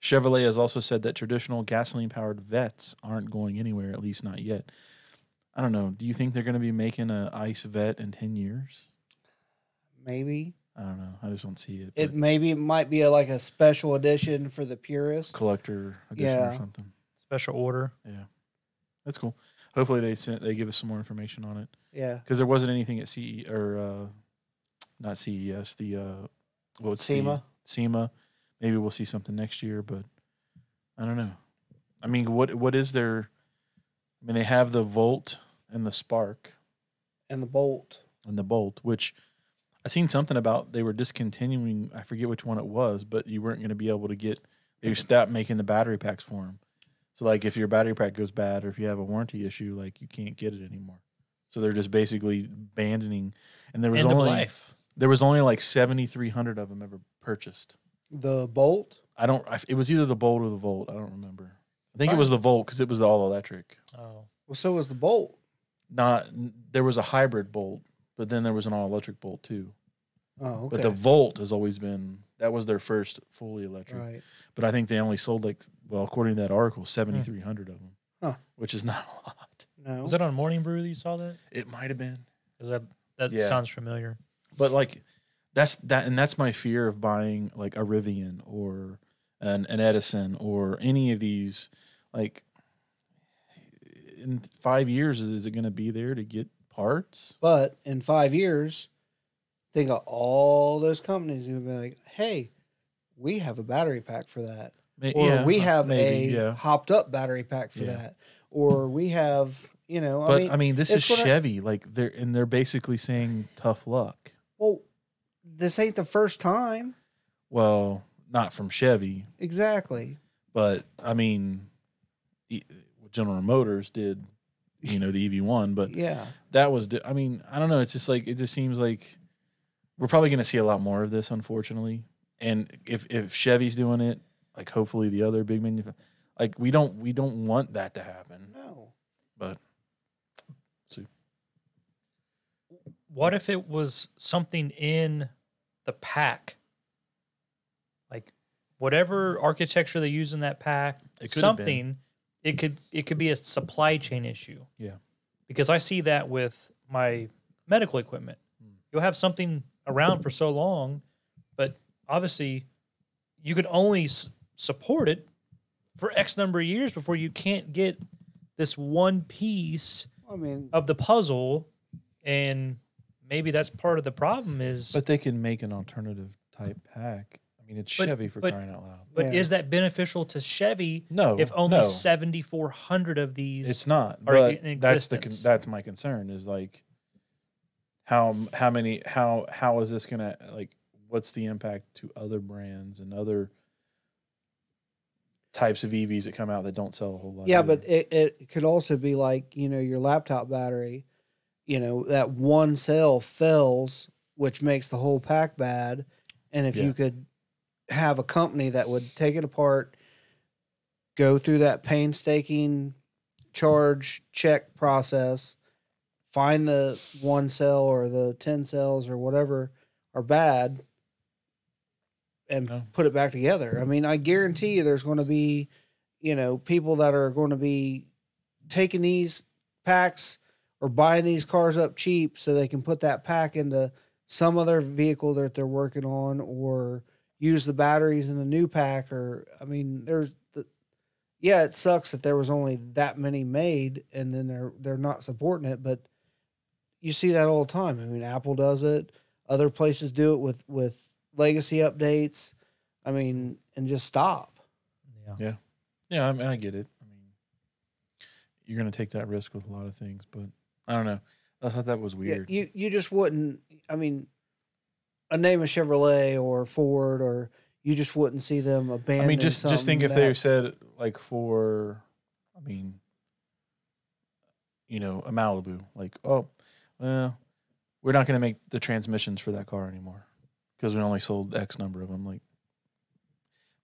Chevrolet has also said that traditional gasoline powered Vets aren't going anywhere, at least not yet. I don't know. Do you think they're going to be making an ICE Vet in 10 years? Maybe I don't know. I just don't see it. it maybe it might be a, like a special edition for the purist. collector edition or something. special order. Yeah. That's cool. Hopefully they sent, they give us some more information on it. Yeah, because there wasn't anything at CE or uh, not CES. The uh, what's the- SEMA. SEMA. Maybe we'll see something next year, but I don't know. I mean, what what is their? I mean, they have the Volt and the Spark and the Bolt. and the Bolt, which I seen something about they were discontinuing. I forget which one it was, but you weren't going to be able to get. They stopped making the battery packs for them. So, like, if your battery pack goes bad or if you have a warranty issue, like you can't get it anymore. So they're just basically abandoning. And there was End only of life. there was only like seventy three hundred of them ever purchased. The Bolt. I don't. I, it was either the Bolt or the Volt. I don't remember. I think it was the Volt because it was all electric. Oh, Well, so was the Bolt. Not there was a hybrid Bolt, but then there was an all electric Bolt too. Oh, okay. But the Volt has always been that was their first fully electric. right. But I think they only sold like well, according to that article, hmm. seventy three hundred of them, Huh. which is not [laughs] a lot. No. Was that on Morning Brew that you saw that? It might have been, Is that that Yeah. sounds familiar? but like that's that, and that's my fear of buying like a Rivian or an, an Edison or any of these. Like in five years, is it going to be there to get parts? But in five years, think of all those companies who be like, "Hey, we have a battery pack for that, May- or yeah, we uh, have maybe, a yeah. hopped up battery pack for Yeah. that, or we have, you know, But I mean, this is it's gonna- Chevy, like they're and they're basically saying tough luck. well, this ain't the first time, Well, not from Chevy, exactly. but I mean, General Motors did, you know, the EV one, but Yeah, that was, di- I mean, I don't know. It's just like it just seems like we're probably going to see a lot more of this, unfortunately. And if if Chevy's doing it, like hopefully the other big manuf like we don't we don't want that to happen. no, But see. What if it was something in the pack? Like whatever architecture they use in that pack, It could have been. something it could it could be a supply chain issue. Yeah. Because I see that with my medical equipment. Hmm. You'll have something around for so long, but obviously you could only s- support it for X number of years before you can't get this one piece I mean, of the puzzle and maybe that's part of the problem is but they can make an alternative type pack. I mean, it's But- Chevy for but- crying out loud. but Yeah. is that beneficial to Chevy No, if only no. 7400 of these It's not. are But in that's the con- that's my concern is like how how many how how is this gonna like what's the impact to other brands and other types of EVs that come out that don't sell a whole lot? yeah, either? but it, it could also be like you know your laptop battery, you know that one cell fails, which makes the whole pack bad, and if Yeah. you could have a company that would take it apart, go through that painstaking charge check process, find the one cell or the 10 cells or whatever are bad and put it back together. I mean, I guarantee you there's going to be, you know, people that are going to be taking these packs or buying these cars up cheap so they can put that pack into some other vehicle that they're working on or use the batteries in a new pack or I mean there's the yeah it sucks that there was only that many made and then they're they're not supporting it but you see that all the time I mean Apple does it other places do it with with legacy updates I mean and just stop yeah. yeah, I mean, I get it. I mean, you're gonna take that risk with a lot of things, but I don't know. I thought that was Yeah, weird. you you just wouldn't. I mean, a name of Chevrolet or Ford or you just wouldn't see them abandon. I mean, just just think if something they said like for, I mean, you know, a Malibu, like oh, well, we're not going to make the transmissions for that car anymore because we only sold X number of them. Like,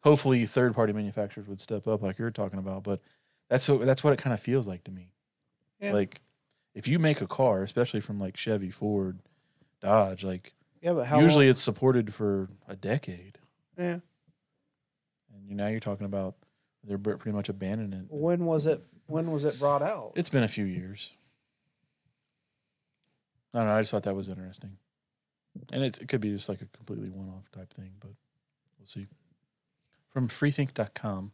hopefully, third party manufacturers would step up, like you're talking about. But that's what that's what it kind of feels like to me. Yeah. Like, if you make a car, especially from like Chevy, Ford, Dodge, like yeah, but how usually long- it's supported for a decade. yeah. And you now you're talking about they're br- pretty much abandoning it. When was it? When was it brought out? It's been a few years. I don't know. I just thought that was interesting, and it's, it could be just like a completely one-off type thing, but we'll see. From freethink.com,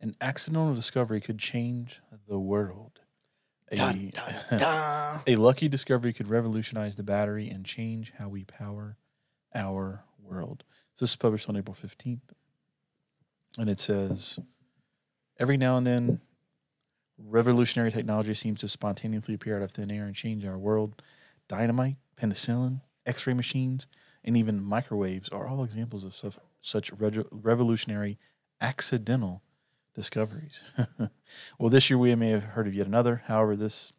an accidental discovery could change the world. A, Dun, dun, [laughs] dun. a lucky discovery could revolutionize the battery and change how we power our world. So this is published on April 15th. And it says Every now and then, revolutionary technology seems to spontaneously appear out of thin air and change our world. Dynamite, penicillin, x ray machines, and even microwaves are all examples of such, such reg- revolutionary accidental discoveries. [laughs] well, this year we may have heard of yet another. However, this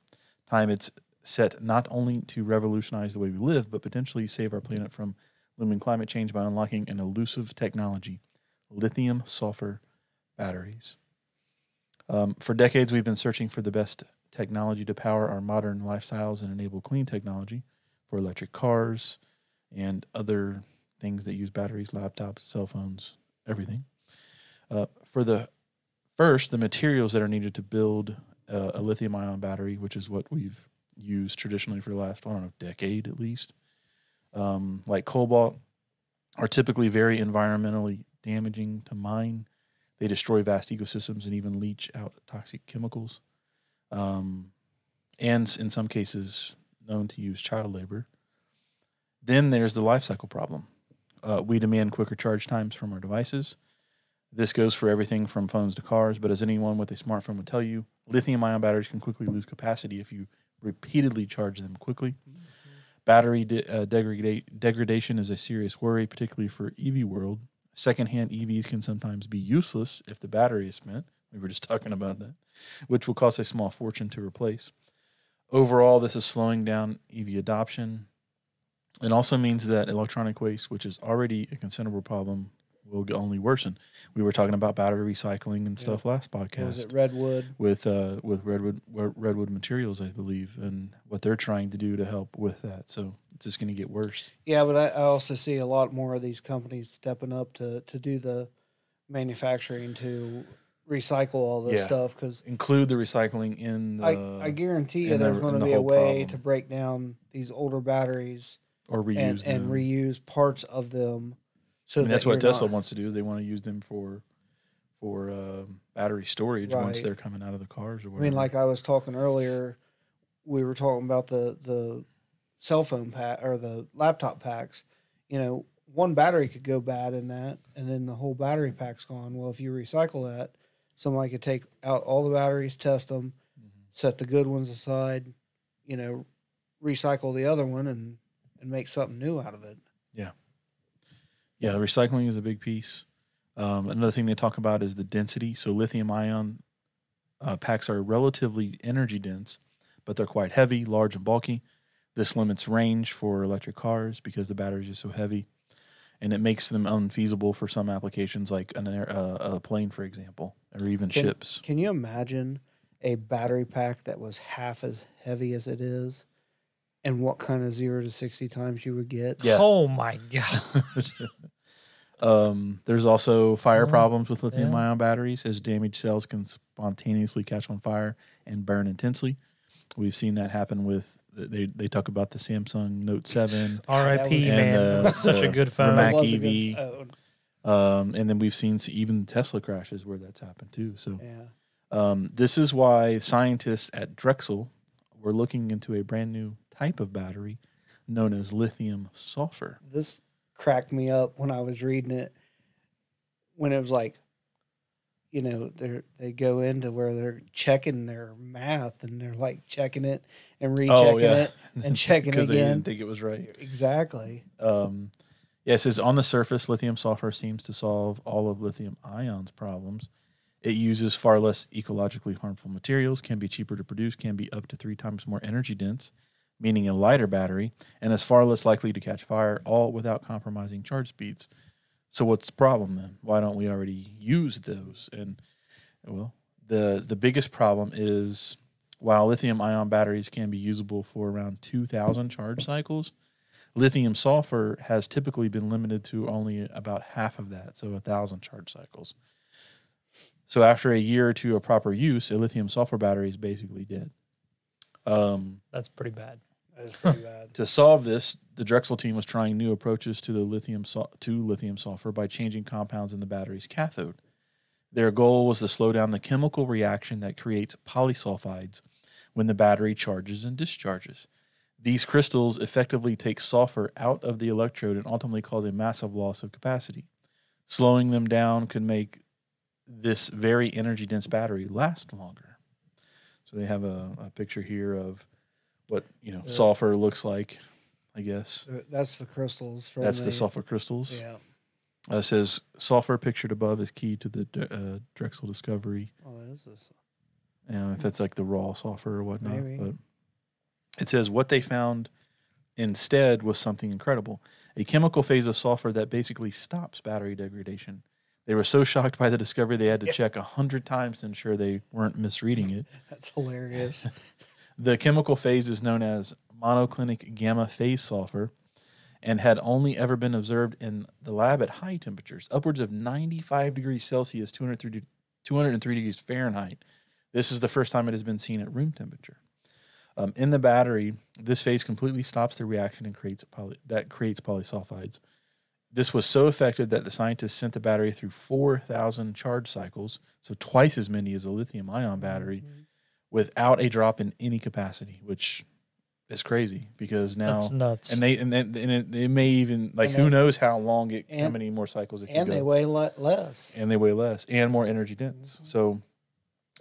time it's set not only to revolutionize the way we live, but potentially save our planet from looming climate change by unlocking an elusive technology lithium sulfur batteries. Um, for decades, we've been searching for the best technology to power our modern lifestyles and enable clean technology for electric cars, and other things that use batteries, laptops, cell phones, everything. Uh, for the first, the materials that are needed to build a lithium ion battery, which is what we've used traditionally for the last, I don't know, decade at least, um, like cobalt, are typically very environmentally damaging to mine. They destroy vast ecosystems and even leach out toxic chemicals. Um, and in some cases, known to use child labor. Then there's the life cycle problem. Uh, we demand quicker charge times from our devices. This goes for everything from phones to cars, but as anyone with a smartphone would tell you, lithium ion batteries can quickly lose capacity if you repeatedly charge them quickly. Battery de- uh, degrada- degradation is a serious worry, particularly for EV world. Secondhand EVs can sometimes be useless if the battery is spent. We were just [laughs] talking about that, which will cost a small fortune to replace. Overall, this is slowing down EV adoption. It also means that electronic waste, which is already a considerable problem, will only worsen. We were talking about battery recycling and Yeah. stuff last What Was podcast it Redwood? with uh, with redwood redwood materials, I believe, and what they're trying to do to help with that. So it's just going to get worse. Yeah, but I, I also see a lot more of these companies stepping up to to do the manufacturing to recycle all this Yeah. stuff because Include the recycling in the I, I guarantee you and the- there's going to be a way problem. to break down these older batteries or reuse and, them. and reuse parts of them. So I mean, that's that what Tesla not- wants to do. They want to use them for for um, battery storage once they're coming out of the cars or whatever. I mean, like I was talking earlier, we were talking about the the cell phone pack or the laptop packs. You know, one battery could go bad in that, and then the whole battery pack's gone. Well, if you recycle that, somebody could take out all the batteries, test them, Mm-hmm. set the good ones aside. You know, recycle the other one and and make something new out of it. Yeah, recycling is a big piece. Um, another thing they talk about is the density. So lithium ion uh, packs are relatively energy dense, but they're quite heavy, large, and bulky. This limits range for electric cars because the batteries are so heavy, and it makes them unfeasible for some applications like an air, uh, a plane, for example, or even Can- ships. Can you imagine a battery pack that was half as heavy as it is, and what kind of zero to sixty times you would get? Yeah. Oh my god. [laughs] um, there's also fire Oh, problems with lithium yeah. ion batteries, as damaged cells can spontaneously catch on fire and burn intensely. We've seen that happen with they they talk about the Samsung Note Seven, [laughs] R.I.P. man. And, That such a the good phone. Rimac It was a good EV. phone. um, and then we've seen even Tesla crashes where that's happened too. So Yeah. um, this is why scientists at Drexel were looking into a brand new type of battery known as lithium sulfur. This cracked me up when I was reading it. When it was like, you know, they they go into where they're checking their math and they're like checking it and rechecking it and [laughs] checking because they again. didn't think it was right. Exactly. Um, yeah, it says on the surface, lithium sulfur seems to solve all of lithium ion's problems. It uses far less ecologically harmful materials, can be cheaper to produce, can be up to three times more energy dense, meaning a lighter battery, and is far less likely to catch fire, all without compromising charge speeds. So what's the problem then? Why don't we already use those? And well, the the biggest problem is while lithium ion batteries can be usable for around 2000 charge cycles, lithium sulfur has typically been limited to only about half of that, so a thousand charge cycles. So after a year or two of proper use, a lithium sulfur battery is basically dead. Um, That's pretty bad. To solve this, the Drexel team was trying new approaches to the lithium to lithium sulfur by changing compounds in the battery's cathode. Their goal was to slow down the chemical reaction that creates polysulfides when the battery charges and discharges. These crystals effectively take sulfur out of the electrode and ultimately cause a massive loss of capacity. Slowing them down could make this very energy dense battery last longer. So they have a, a picture here of what you know Yeah. sulfur looks like, I guess. Uh, That's the crystals from That's the sulfur crystals. Yeah. Uh, it says sulfur pictured above is key to the D- uh, Drexel discovery. Oh, that is this. If that's like the raw sulfur or whatnot. Maybe. But it says what they found instead was something incredible a chemical phase of sulfur that basically stops battery degradation. They were so shocked by the discovery they had to check a hundred times to ensure they weren't misreading it. [laughs] That's hilarious. The chemical phase is known as monoclinic gamma phase sulfur, and had only ever been observed in the lab at high temperatures, upwards of 95 degrees Celsius, 203, 203 degrees Fahrenheit. This is the first time it has been seen at room temperature. Um, in the battery, this phase completely stops the reaction and creates poly, that creates polysulfides. This was so effective that the scientists sent the battery through 4,000 charge cycles, so twice as many as a lithium ion battery, without a drop in any capacity, which is crazy because now That's nuts. and they and, then, and it, it may even like And who they- knows how long it how many more cycles it can and go they weigh le- less. and they weigh less and more energy dense. So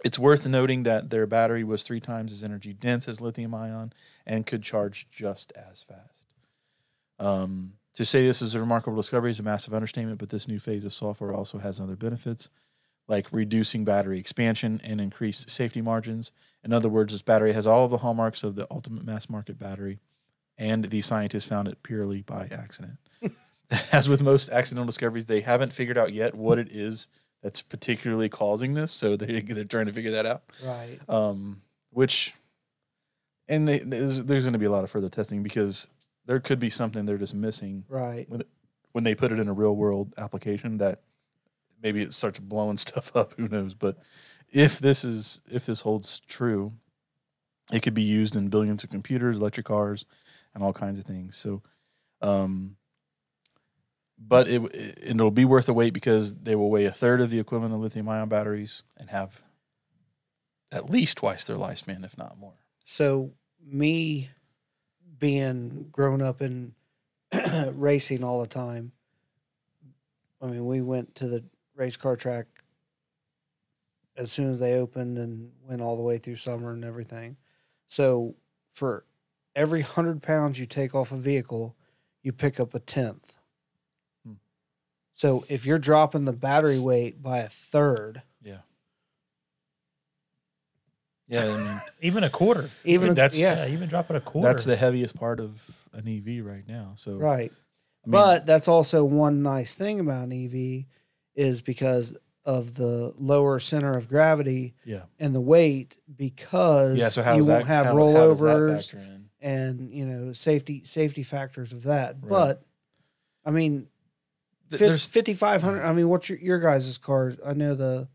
it's worth noting that their battery was three times as energy dense as lithium ion and could charge just as fast. Um, to say this is a remarkable discovery is a massive understatement, but this new phase of sulfur also has other benefits, like reducing battery expansion and increased safety margins. In other words, this battery has all of the hallmarks of the ultimate mass market battery, and the scientists found it purely by accident. [laughs] As with most accidental discoveries, they haven't figured out yet what it is that's particularly causing this, so they, [laughs] they're trying to figure that out. right. Um, which, and they, there's, there's going to be a lot of further testing because there could be something they're just missing Right. when they put it in a real world application that maybe it starts blowing [laughs] stuff up. Who knows? But if this is if this holds true, it could be used in billions of computers, electric cars, and all kinds of things. So, um, but it it- it'll be worth the wait because they will weigh a third of the equivalent of lithium ion batteries and have at least twice their lifespan, if not more. So me being grown up in [clears throat] racing all the time, I mean, we went to the race car track as soon as they opened and went all the way through summer and everything. So for every hundred pounds you take off a vehicle, you pick up a tenth. Hmm. So if you're dropping the battery weight by a third, Yeah. Yeah, I mean [laughs] even a quarter. even that's- Yeah, yeah, even dropping a quarter. that's the heaviest part of an EV right now. So right. I mean, but that's also one nice thing about an EV is because of the lower center of gravity yeah, and the weight because yeah. So how you does won't that have how- how does that rollovers factor in? and you know safety safety factors of that. Right. But I mean, Th- there's 5500 I mean, what's your your guys' cars? I know the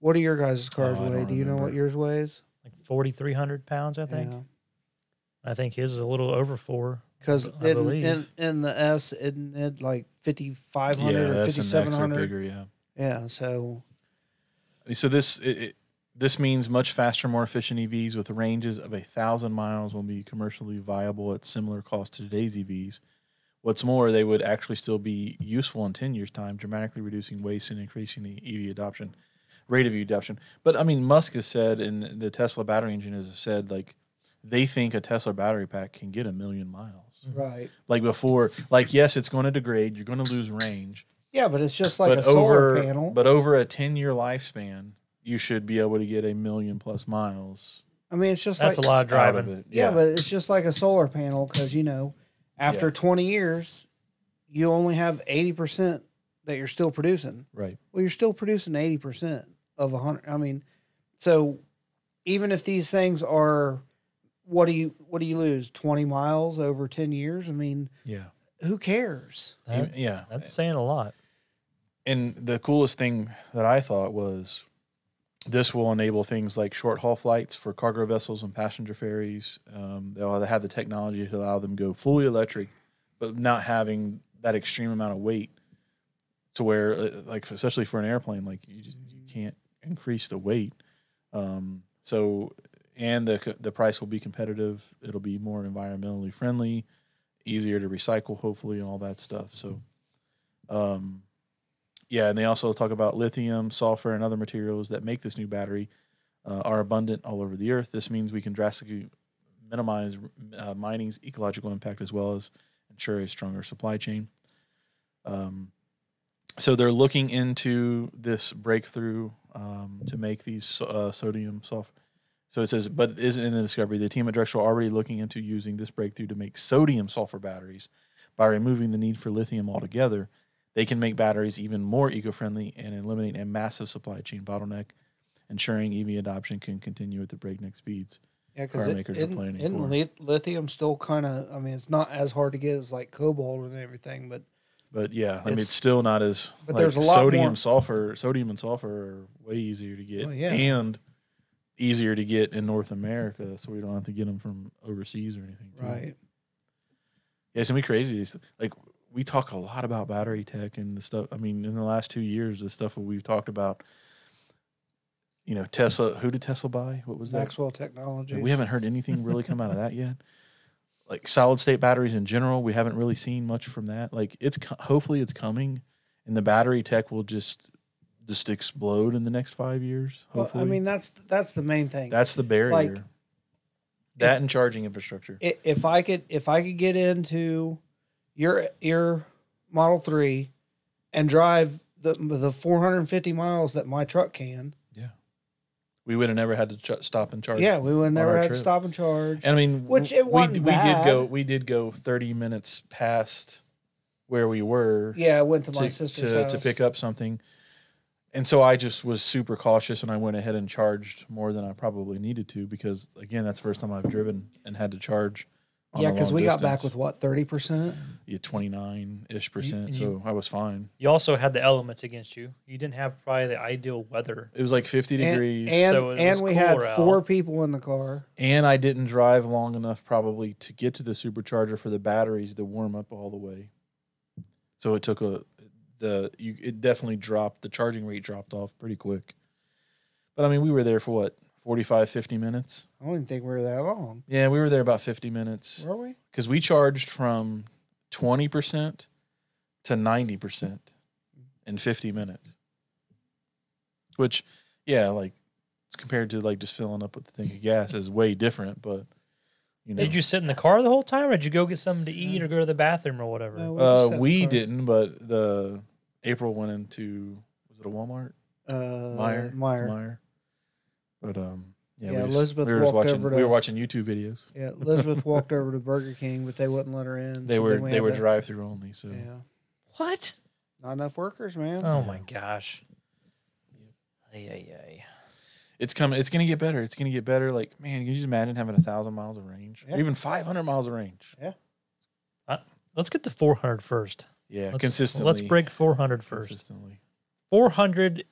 what are your guys' oh, cars Oh, weigh? don't Do you know what yours weighs? like 4,300 pounds, I think. I think his is a little over four. Because I in, believe. in in the S, isn't it like 5500 yeah, or that's an extra 5700? bigger. Yeah. Yeah, so So this it, it, this means much faster, more efficient EVs with ranges of a thousand miles will be commercially viable at similar cost to today's EVs. What's more, they would actually still be useful in ten years' time, dramatically reducing waste and increasing the EV adoption rate of EV adoption. But I mean, Musk has said, and the Tesla battery engineers have said, like they think a Tesla battery pack can get a million miles. Right. Like before, like yes, it's going to degrade. You're going to lose range. Yeah, but it's just like but a solar over panel. but over a 10 year lifespan you should be able to get a million plus miles I mean, it's just That's like a lot of out of driving. it yeah, but it's just like a solar panel because you know, after Yeah. 20 years, you only have 80 percent that you're still producing. right Well, you're still producing 80 percent of a hundred. I mean, so even if these things are, what do you what do you lose? 20 miles over 10 years? I mean, yeah who cares? That- yeah that's saying a lot. and the coolest thing that i thought was this will enable things like short haul flights for cargo vessels and passenger ferries um, they'll have the technology to allow them to go fully electric but not having that extreme amount of weight to where uh, like especially for an airplane like you, just- you can't increase the weight um, so and the the price will be competitive. It'll be more environmentally friendly easier to recycle hopefully and all that stuff. So um, yeah and they also talk about lithium sulfur and other materials that make this new battery uh, are abundant all over the earth. This means we can drastically minimize uh, mining's ecological impact as well as ensure a stronger supply chain. Um, so they're looking into this breakthrough um, to make these uh, sodium sulfur. So it says, but isn't in the discovery. The team at Drexel are already looking into using this breakthrough to make sodium sulfur batteries by removing the need for lithium altogether. They can make batteries even more eco-friendly and eliminate a massive supply chain bottleneck, ensuring EV adoption can continue at the breakneck speeds. Yeah, because car makers are isn't, isn't lithium still kind of? I mean, it's not as hard to get as like cobalt and everything, but But yeah, I mean, It's- it's still not as. but like, there's a lot sodium, more- sulfur, sodium and sulfur are way easier to get, Well, yeah. and easier to get in North America, so we don't have to get them from overseas or anything. too. right. Yeah, it's gonna be crazy. It's like we talk a lot about battery tech and the stuff. I mean, in the last two years, the stuff that we've talked about. You know, Tesla. Who did Tesla buy? What was that? Maxwell Technology. We haven't heard anything really come out of that yet. Like solid state batteries in general, we haven't really seen much from that. Like it's hopefully it's coming, and the battery tech will just just explode in the next five years. Well, Hopefully, I mean, that's that's the main thing. that's the barrier. like, that if- and charging infrastructure. If I could if I could get into your your Model Three and drive the the 450 miles that my truck can, Yeah, we would have never had to ch- stop and charge. yeah, we would have never had have to stop and charge. And I mean, Which it wasn't we, we did go we did go thirty minutes past where we were. yeah, I went to my to, sister's to, house to pick up something. And so I just was super cautious and I went ahead and charged more than I probably needed to because again that's the first time I've driven and had to charge. on Yeah, because long we got back with what 30 percent. yeah, twenty nine ish percent, and so you- I was fine. You also had the elements against you. You didn't have probably the ideal weather. It was like fifty And degrees, and, so it and was we had cooler out. four people in the car. and I didn't drive long enough probably to get to the supercharger for the batteries to warm up all the way. So it took a the you it definitely dropped the charging rate dropped off pretty quick. But I mean we were there for what 45 50 minutes. I don't even think we were that long. Yeah, we were there about 50 minutes Were we? cuz we charged from 20% to 90% in 50 minutes. Which yeah, like it's compared to like just filling up with the thing of gas is way different, but you know. Did you sit in the car the whole time, or did you go get something to eat or go to the bathroom or whatever? No, we just Uh, in the we car. didn't, but the April went into was it a Walmart? Uh, Meijer, Meijer. Meijer. But um, yeah, Yeah, we just- Elizabeth we were walked watching. over we were watching YouTube videos. Yeah, Elizabeth [laughs] walked over to Burger King, but they wouldn't let her in. They so were we they were drive through only. So Yeah, What? not enough workers, man. Oh my gosh. Ay, ay, ay. it's coming. It's gonna get better. It's gonna get better. Like man, can you just imagine having a thousand miles of range, Yeah. or even five hundred miles of range? Yeah. Let's get to 400 first. Yeah, Let's, consistently. Let's break 400 first. consistently. 400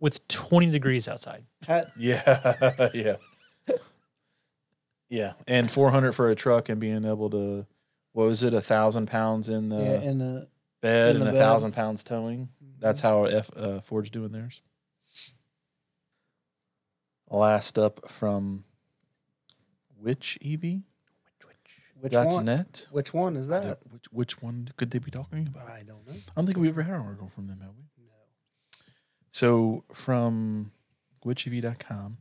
with 20 degrees outside. At- [laughs] Yeah, [laughs] yeah, yeah. And four hundred for a truck and being able to, what was it, a thousand pounds in the yeah, in the bed in and a thousand pounds towing. That's how F, uh, Ford's doing theirs. Last up from which EV? Which That's one? net. Which one is that? Which which one could they be talking about? I don't know. I don't think we ever had an article from them, have we? No. So from whichev.com,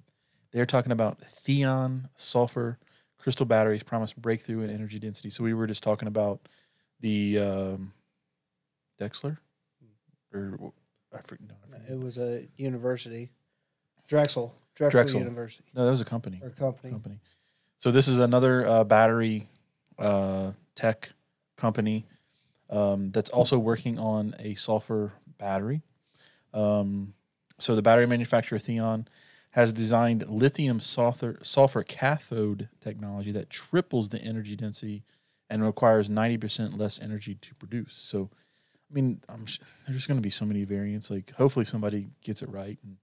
they're talking about Theion sulfur crystal batteries promise breakthrough in energy density. So we were just talking about the um, Dexler, or I forget. No, I forget. It was a university, Drexel, Drexel, Drexel. University no, that was a company. or company. company. So this is another uh, battery uh, tech company um, that's also working on a sulfur battery. Um, so the battery manufacturer Theion has designed lithium sulfur sulfur cathode technology that triples the energy density and requires 90% less energy to produce. So I mean, I'm there's going to be so many variants. Like hopefully somebody gets it right and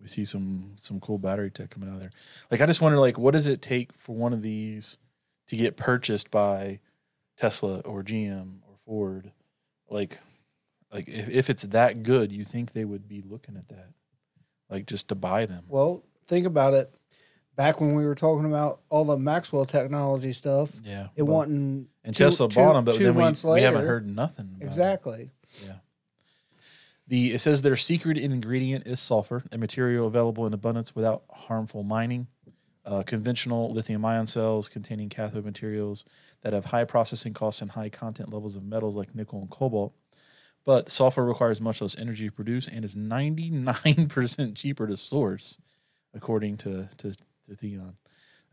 we see some some cool battery tech coming out of there. Like I just wonder like what does it take for one of these to get purchased by Tesla or GM or Ford? Like like if, if it's that good, you think they would be looking at that. Like just to buy them. Well, think about it. Back when we were talking about all the Maxwell technology stuff, Yeah. it wasn't and two- Tesla two- bought them, but two then we, months we haven't heard nothing. about it. exactly. Yeah. The it says their secret ingredient is sulfur, a material available in abundance without harmful mining. Uh, conventional lithium ion cells containing cathode materials that have high processing costs and high content levels of metals like nickel and cobalt. But sulfur requires much less energy to produce and is 99% cheaper to source, according to, to, to Theion.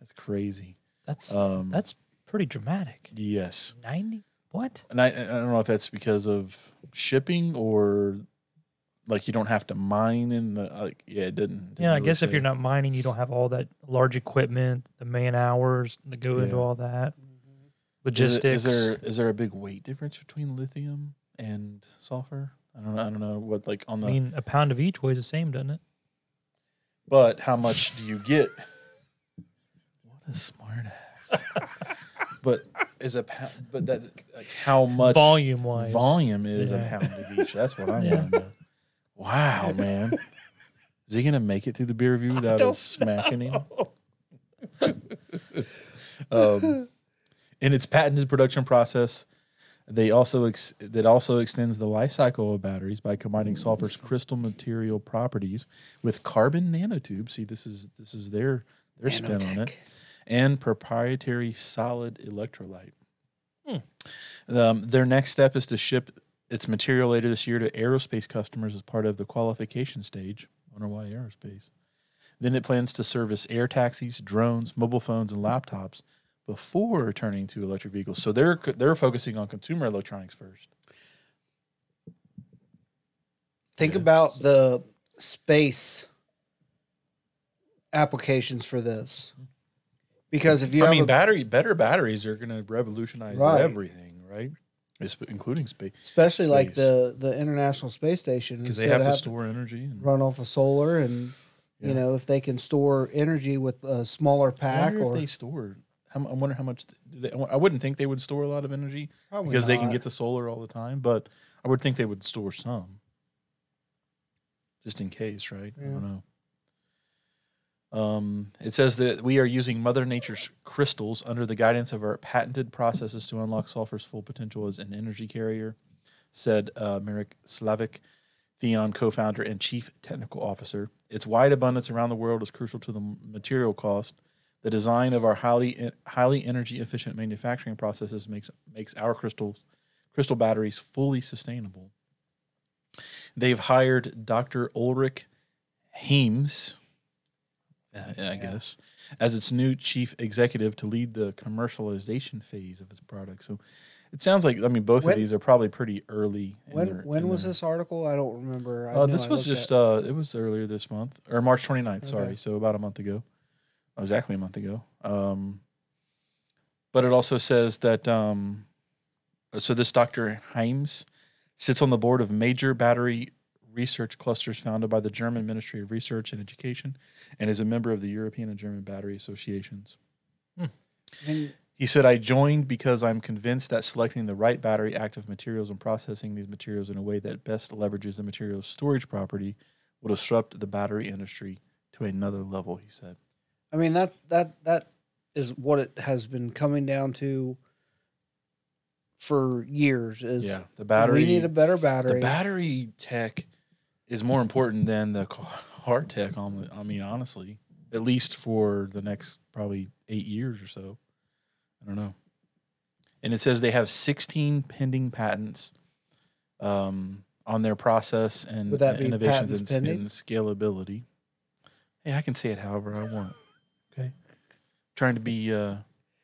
That's crazy. That's Um, that's pretty dramatic. yes. 90? What? And I, I don't know if that's because of shipping or like you don't have to mine in the like yeah it didn't, didn't Yeah, I really guess if you're not mining, you don't have all that large equipment, the man hours that go into Yeah. all that Is it- logistics. is, there is there a big weight difference between lithium and sulfur I don't know I don't know what like on the I mean, a pound of each weighs the same, doesn't it? but how much do you get what a smart ass [laughs] but is a pound but that like how much Volume wise. volume is Yeah. a pound of each that's what I [laughs] Yeah. know wow [laughs] man. Is he gonna make it through the beer review without us smacking him? um, in its patented production process, they also ex- that also extends the life cycle of batteries by combining sulfur's crystal material properties with carbon nanotubes. See, this is this is their their spin on it, and proprietary solid electrolyte. Um, their next step is to ship its material later this year to aerospace customers as part of the qualification stage. Wonder why aerospace? Then it plans to service air taxis, drones, mobile phones, and laptops before turning to electric vehicles. So they're they're focusing on consumer electronics first. Think Yeah. about the space applications for this. Because if you I have mean, a, battery better batteries are going to revolutionize Right. everything, right? It's, including space especially like the the International Space Station, because they have to having store energy. And, run off of solar and Yeah. you know if they can store energy with a smaller pack or they store. I wonder how much. Do they, I wouldn't think they would store a lot of energy probably because they can get the solar all the time, but I would think they would store some, just in case, right? I don't know. Um, it says that we are using Mother Nature's crystals under the guidance of our patented processes to unlock sulfur's full potential as an energy carrier, said uh, Marek Slavik, Theion co-founder and chief technical officer. Its wide abundance around the world is crucial to the material cost. The design of our highly highly energy efficient manufacturing processes makes makes our crystals crystal batteries fully sustainable. They've hired Dr. Ulrich Heems, uh, I guess, as its new chief executive to lead the commercialization phase of its product. So it sounds like I mean both When- of these are probably pretty early. when their- when was their- this article? I don't remember. Uh, this was just at- uh, it was earlier this month or March 29th, sorry. So about a month ago. Oh, Exactly a month ago. Um, but it also says that um, so this Dr. Heims sits on the board of major battery research clusters founded by the German Ministry of Research and Education and is a member of the European and German Battery Associations. Hmm. and He said, I joined because I'm convinced that selecting the right battery active materials and processing these materials in a way that best leverages the material's storage property will disrupt the battery industry to another level, he said. I mean that that that is what it has been coming down to for years. Is Yeah, the battery. we need a better battery. the battery tech is more important than the hard tech. On the, I mean, honestly, at least for the next probably eight years or so. I don't know. And it says they have 16 pending patents um, on their process and innovations and, patents s- pending? and scalability. Hey, I can say it however I want. Okay, trying to be uh,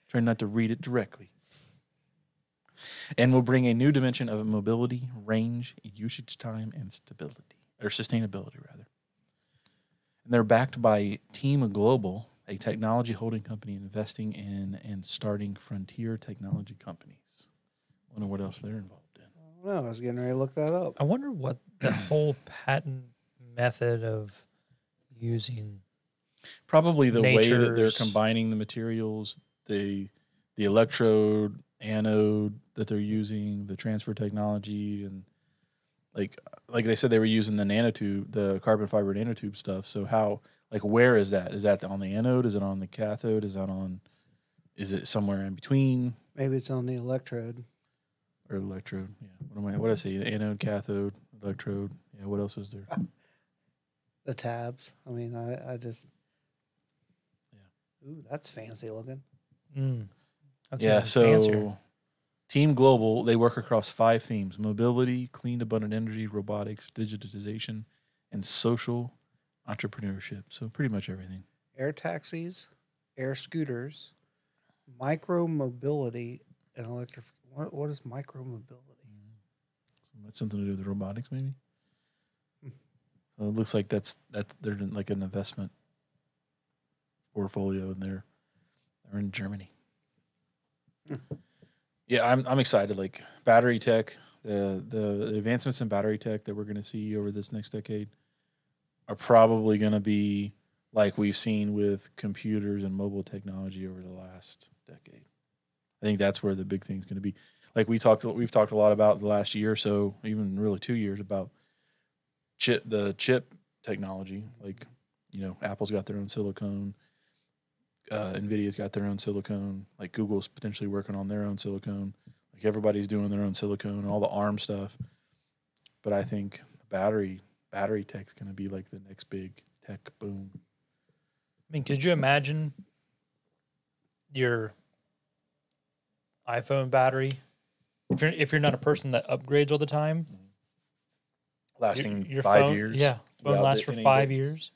trying not to read it directly and will bring a new dimension of mobility, range, usage time, and stability or sustainability rather. And they're backed by Team Global, a technology holding company investing in and starting frontier technology companies. Wonder what else they're involved in. I don't know. I was getting ready to look that up. I wonder what the [coughs] whole patent method of using Probably the way that they're combining the materials, the the electrode, anode that they're using, the transfer technology, and like like they said they were using the nanotube, the carbon fiber nanotube stuff. So how like where is that? Is that on the anode? Is it on the cathode? Is that on? Is it somewhere in between Maybe it's on the electrode. or electrode? Yeah. What am I? What did I say? The anode, cathode, electrode. Yeah. What else is there? [laughs] The tabs. I mean, I, I just. Yeah. Ooh, that's fancy looking. mm, that's yeah, so fancier. Team Global, they work across five themes mobility, clean, abundant energy, robotics, digitization, and social entrepreneurship. So, pretty much everything. Air taxis, air scooters, micro mobility, and electric. What, what is micro mobility? So mm-hmm. that's something to do with robotics, maybe? Hmm. Well, it looks like that's that they're in like an investment portfolio, and they're they're in Germany. Hmm. Yeah, I'm I'm excited. Like battery tech, the the, advancements in battery tech that we're going to see over this next decade are probably going to be like we've seen with computers and mobile technology over the last decade. I think that's where the big thing's going to be. Like we talked, we've talked a lot about the last year or so, even really two years about chip, the chip technology. Like, you know, Apple's got their own silicone, uh, Nvidia's got their own silicone. Like Google's potentially working on their own silicone. Like everybody's doing their own silicone, all the ARM stuff. But I think battery battery tech's going to be like the next big tech boom. I mean, could you imagine your iPhone battery if you're if you're not a person that upgrades all the time? Lasting your five phone, years. Yeah, phone lasts for five years.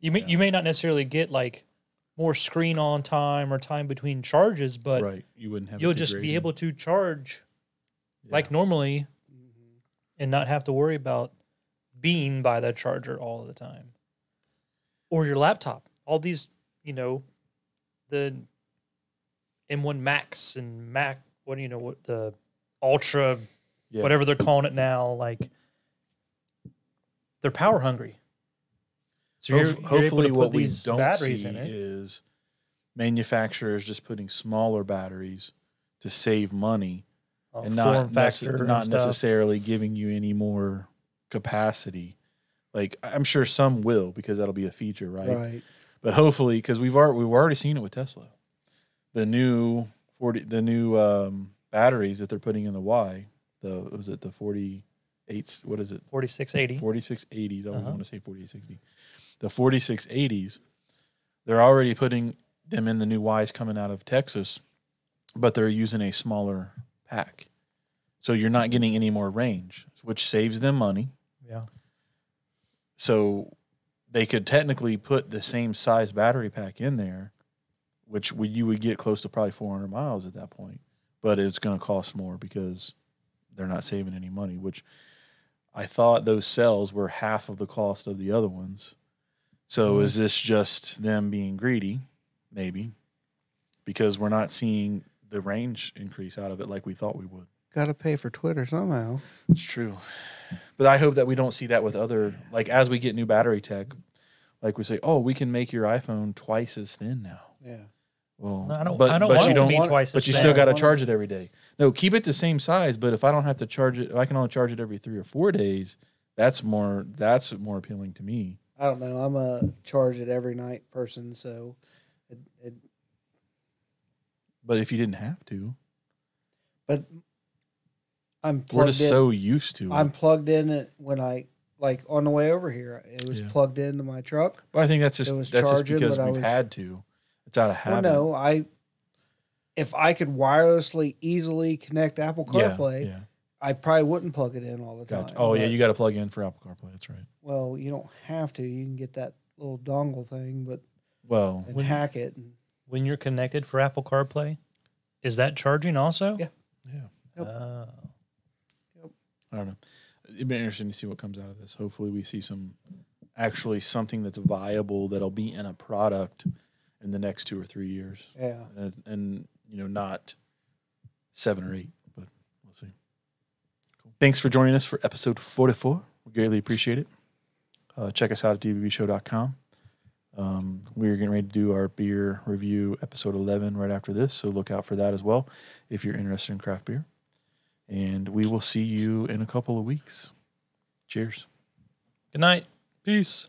You may Yeah. you may not necessarily get like more screen on time or time between charges, but right. You wouldn't have. you'll just be able to charge Yeah. like normally mm-hmm. and not have to worry about being by the charger all the time. Or your laptop. All these, you know, the M1 Max and Mac, what do you know, what the Ultra, Yeah. whatever they're calling it now, like they're power hungry. So you're, Hof- you're hopefully, what we don't see is manufacturers just putting smaller batteries to save money and not nece- and not necessarily giving you any more capacity. Like I'm sure some will because that'll be a feature, right? Right. But hopefully, because we've already we've already seen it with Tesla, the new forty the new um, batteries that they're putting in the Y, the was it the forty eight? What is it? 4680. 4680s. I always Uh-huh. want to say 4860. The 4680s, they're already putting them in the new Ys coming out of Texas, but they're using a smaller pack. So you're not getting any more range, which saves them money. Yeah. So they could technically put the same size battery pack in there, which would, you would get close to probably 400 miles at that point, but it's going to cost more because they're not saving any money, which I thought those cells were half of the cost of the other ones. So Mhm. is this just them being greedy? Maybe because we're not seeing the range increase out of it like we thought we would. Got to pay for Twitter somehow. It's true. But I hope that we don't see that with other like as we get new battery tech, like we say, oh, we can make your iPhone twice as thin now. Yeah. Well, I don't, but, I don't but want you it don't be want- twice but you still got to charge it every day. No, keep it the same size. But if I don't have to charge it, if I can only charge it every three or four days. That's more. That's more appealing to me. I don't know. I'm a charge it every night person, so it, it But if you didn't have to, but I'm we're plugged just in. so used to. I'm plugged in it when I like on the way over here. It was Yeah. plugged into my truck. but I think that's just was that's just charging, because but I we've was- had to. It's out of Well, habit. no, I if I could wirelessly easily connect Apple Yeah, CarPlay, yeah. I probably wouldn't plug it in all the time. Gotcha. Oh yeah, but- you got to plug in for Apple CarPlay. That's right. Well, you don't have to. You can get that little dongle thing, but Well, and When- hack it. And, when you're connected for Apple CarPlay, is that charging also? Yeah. yeah. Yep. Oh. I don't know. It'd be interesting to see what comes out of this. Hopefully, we see some actually something that's viable that'll be in a product in the next two or three years, yeah. and, and you know, not seven or eight, but we'll see. Cool. Thanks for joining us for episode forty-four. We greatly appreciate it. Uh, check us out at dbbshow.com. Um, we're getting ready to do our beer review episode 11 right after this, so look out for that as well if you're interested in craft beer. And we will see you in a couple of weeks. Cheers. Good night. Peace.